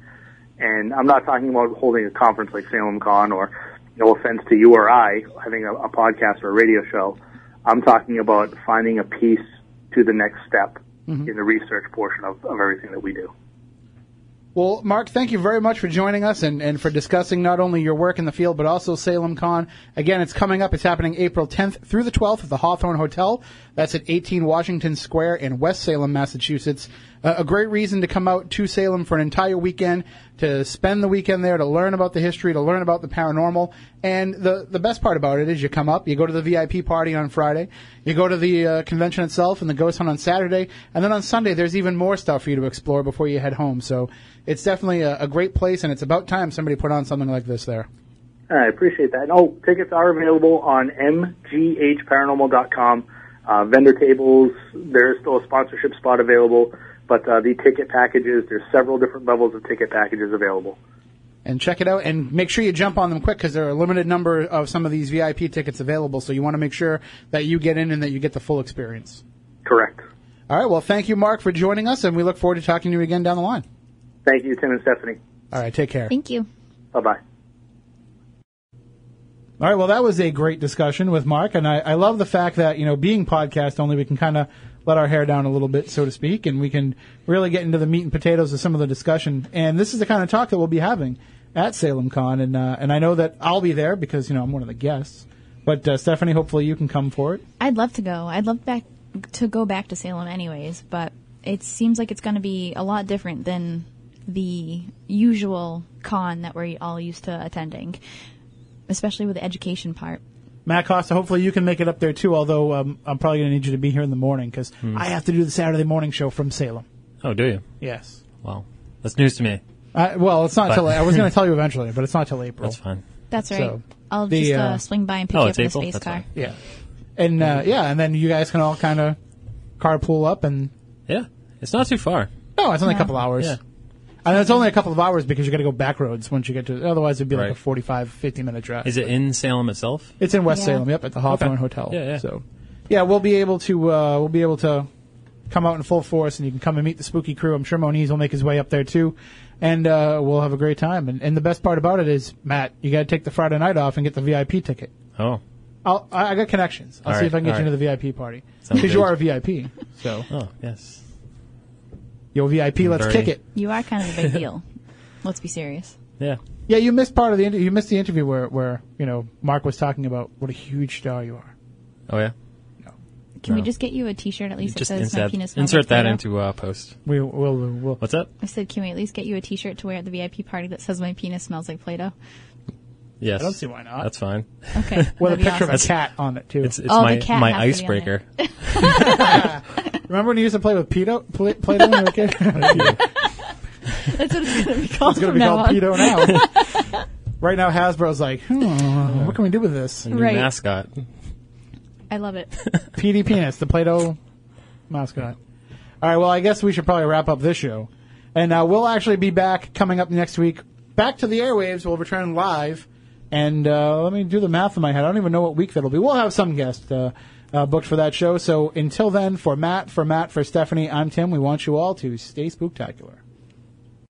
S4: And I'm not talking about holding a conference like Salem Con or, no offense to you or I, having a, a podcast or a radio show. I'm talking about finding a piece to the next step mm-hmm. in the research portion of, of everything that we do.
S1: Well, Mark, thank you very much for joining us and, and for discussing not only your work in the field, but also Salem Con. Again, it's coming up. It's happening April 10th through the 12th at the Hawthorne Hotel. That's at 18 Washington Square in West Salem, Massachusetts. Uh, a great reason to come out to Salem for an entire weekend to spend the weekend there, to learn about the history, to learn about the paranormal. And the the best part about it is you come up, you go to the VIP party on Friday, you go to the uh, convention itself and the ghost hunt on Saturday, and then on Sunday there's even more stuff for you to explore before you head home. So it's definitely a, a great place, and it's about time somebody put on something like this there.
S4: I appreciate that. And, oh, tickets are available on mghparanormal.com. Uh, vendor tables, there's still a sponsorship spot available, but uh, the ticket packages, there's several different levels of ticket packages available.
S1: and check it out and make sure you jump on them quick because there are a limited number of some of these VIP tickets available. So you want to make sure that you get in and that you get the full experience.
S4: Correct.
S1: All right. Well, thank you, Mark, for joining us, and we look forward to talking to you again down the line.
S4: Thank you, Tim and Stephanie.
S1: All right. Take care.
S2: Thank you.
S4: Bye bye.
S1: All right. Well, that was a great discussion with Mark, and I, I love the fact that you know, being podcast only, we can kind of let our hair down a little bit, so to speak, and we can really get into the meat and potatoes of some of the discussion. And this is the kind of talk that we'll be having at Salem Con, and uh, and I know that I'll be there because you know I'm one of the guests. But uh, Stephanie, hopefully you can come for it.
S2: I'd love to go. I'd love back to go back to Salem anyways, but it seems like it's going to be a lot different than the usual con that we're all used to attending, especially with the education part.
S1: Matt Costa, hopefully you can make it up there too. Although um, I'm probably going to need you to be here in the morning because I have to do the Saturday morning show from Salem.
S3: Oh, do you?
S1: Yes.
S3: Well, that's news to me.
S1: I, well, it's not
S3: But-
S1: till I was going to tell you eventually, but it's not till April.
S3: That's fine.
S2: That's right.
S1: So,
S2: I'll
S1: the,
S2: just uh,
S1: uh,
S2: swing by and pick
S3: Oh,
S2: you up
S3: it's
S2: in a space
S3: That's
S2: car.
S3: fine.
S1: Yeah, and uh, yeah, and then you guys can all kind of carpool up, and
S3: Yeah, it's not too far.
S1: no, it's only a couple hours.
S3: Yeah.
S1: And it's only a couple of hours because you got to go back roads once you get to. Otherwise, it'd be like
S3: Right.
S1: a 45, 50 minute drive.
S3: Is it in Salem itself?
S1: It's in West
S2: Yeah.
S1: Salem. Yep, at the Hawthorne
S3: Okay.
S1: Hotel.
S3: Yeah, yeah.
S1: So, yeah, we'll be able to uh, we'll be able to come out in full force, and you can come and meet the spooky crew. I'm sure Moniz will make his way up there too, and uh, we'll have a great time. And, and the best part about it is, Matt, you got to take the Friday night off and get the VIP ticket.
S3: Oh,
S1: I'll, I I got connections. I'll
S3: All
S1: see
S3: right,
S1: if I can get
S3: all
S1: you into the VIP party
S3: Sounds
S1: because you
S3: good.
S1: are a VIP. So,
S3: oh, yes.
S1: Yo VIP, let's
S3: Very-
S1: kick it.
S2: You are kind of a big deal. Let's be serious.
S3: Yeah.
S1: Yeah, you missed part of the inter- you missed the interview where where you know Mark was talking about what a huge star you are.
S3: Oh, yeah. No.
S2: Can we just get you a T-shirt at least that
S3: Just
S2: says my
S3: insert,
S2: penis smells
S3: insert
S2: like
S3: that
S2: Play-Doh?
S3: into uh, post.
S1: We will we'll,
S3: What's up?
S2: I said, can we at least get you a T-shirt to wear at the VIP party that says my penis smells like Play-Doh?
S3: Yes.
S1: I don't see why not.
S3: That's fine.
S2: Okay.
S1: with a
S2: that'd be
S1: picture of a
S2: awesome.
S1: cat on it too.
S3: It's it's
S2: Oh, the
S3: my
S2: cat
S3: my
S2: has to be on
S3: icebreaker.
S1: Remember when you used to play with Pedo, play, Play-Doh when you were a kid? it's
S2: That's what it's going to be called.
S1: It's going to
S2: from
S1: be
S2: now
S1: called
S2: on.
S1: Pedo now. right now, Hasbro's like, hmm, what can we do with this?
S3: A new
S2: Right.
S3: mascot.
S2: I love it.
S1: PD Penis, the Play-Doh mascot. All right, well, I guess we should probably wrap up this show. And uh, we'll actually be back coming up next week. Back to the airwaves. We'll return live. And uh, let me do the math in my head. I don't even know what week that'll be. We'll have some guest uh, uh, booked for that show. So until then, for Matt, for Matt, for Stephanie, I'm Tim. We want you all to stay spooktacular.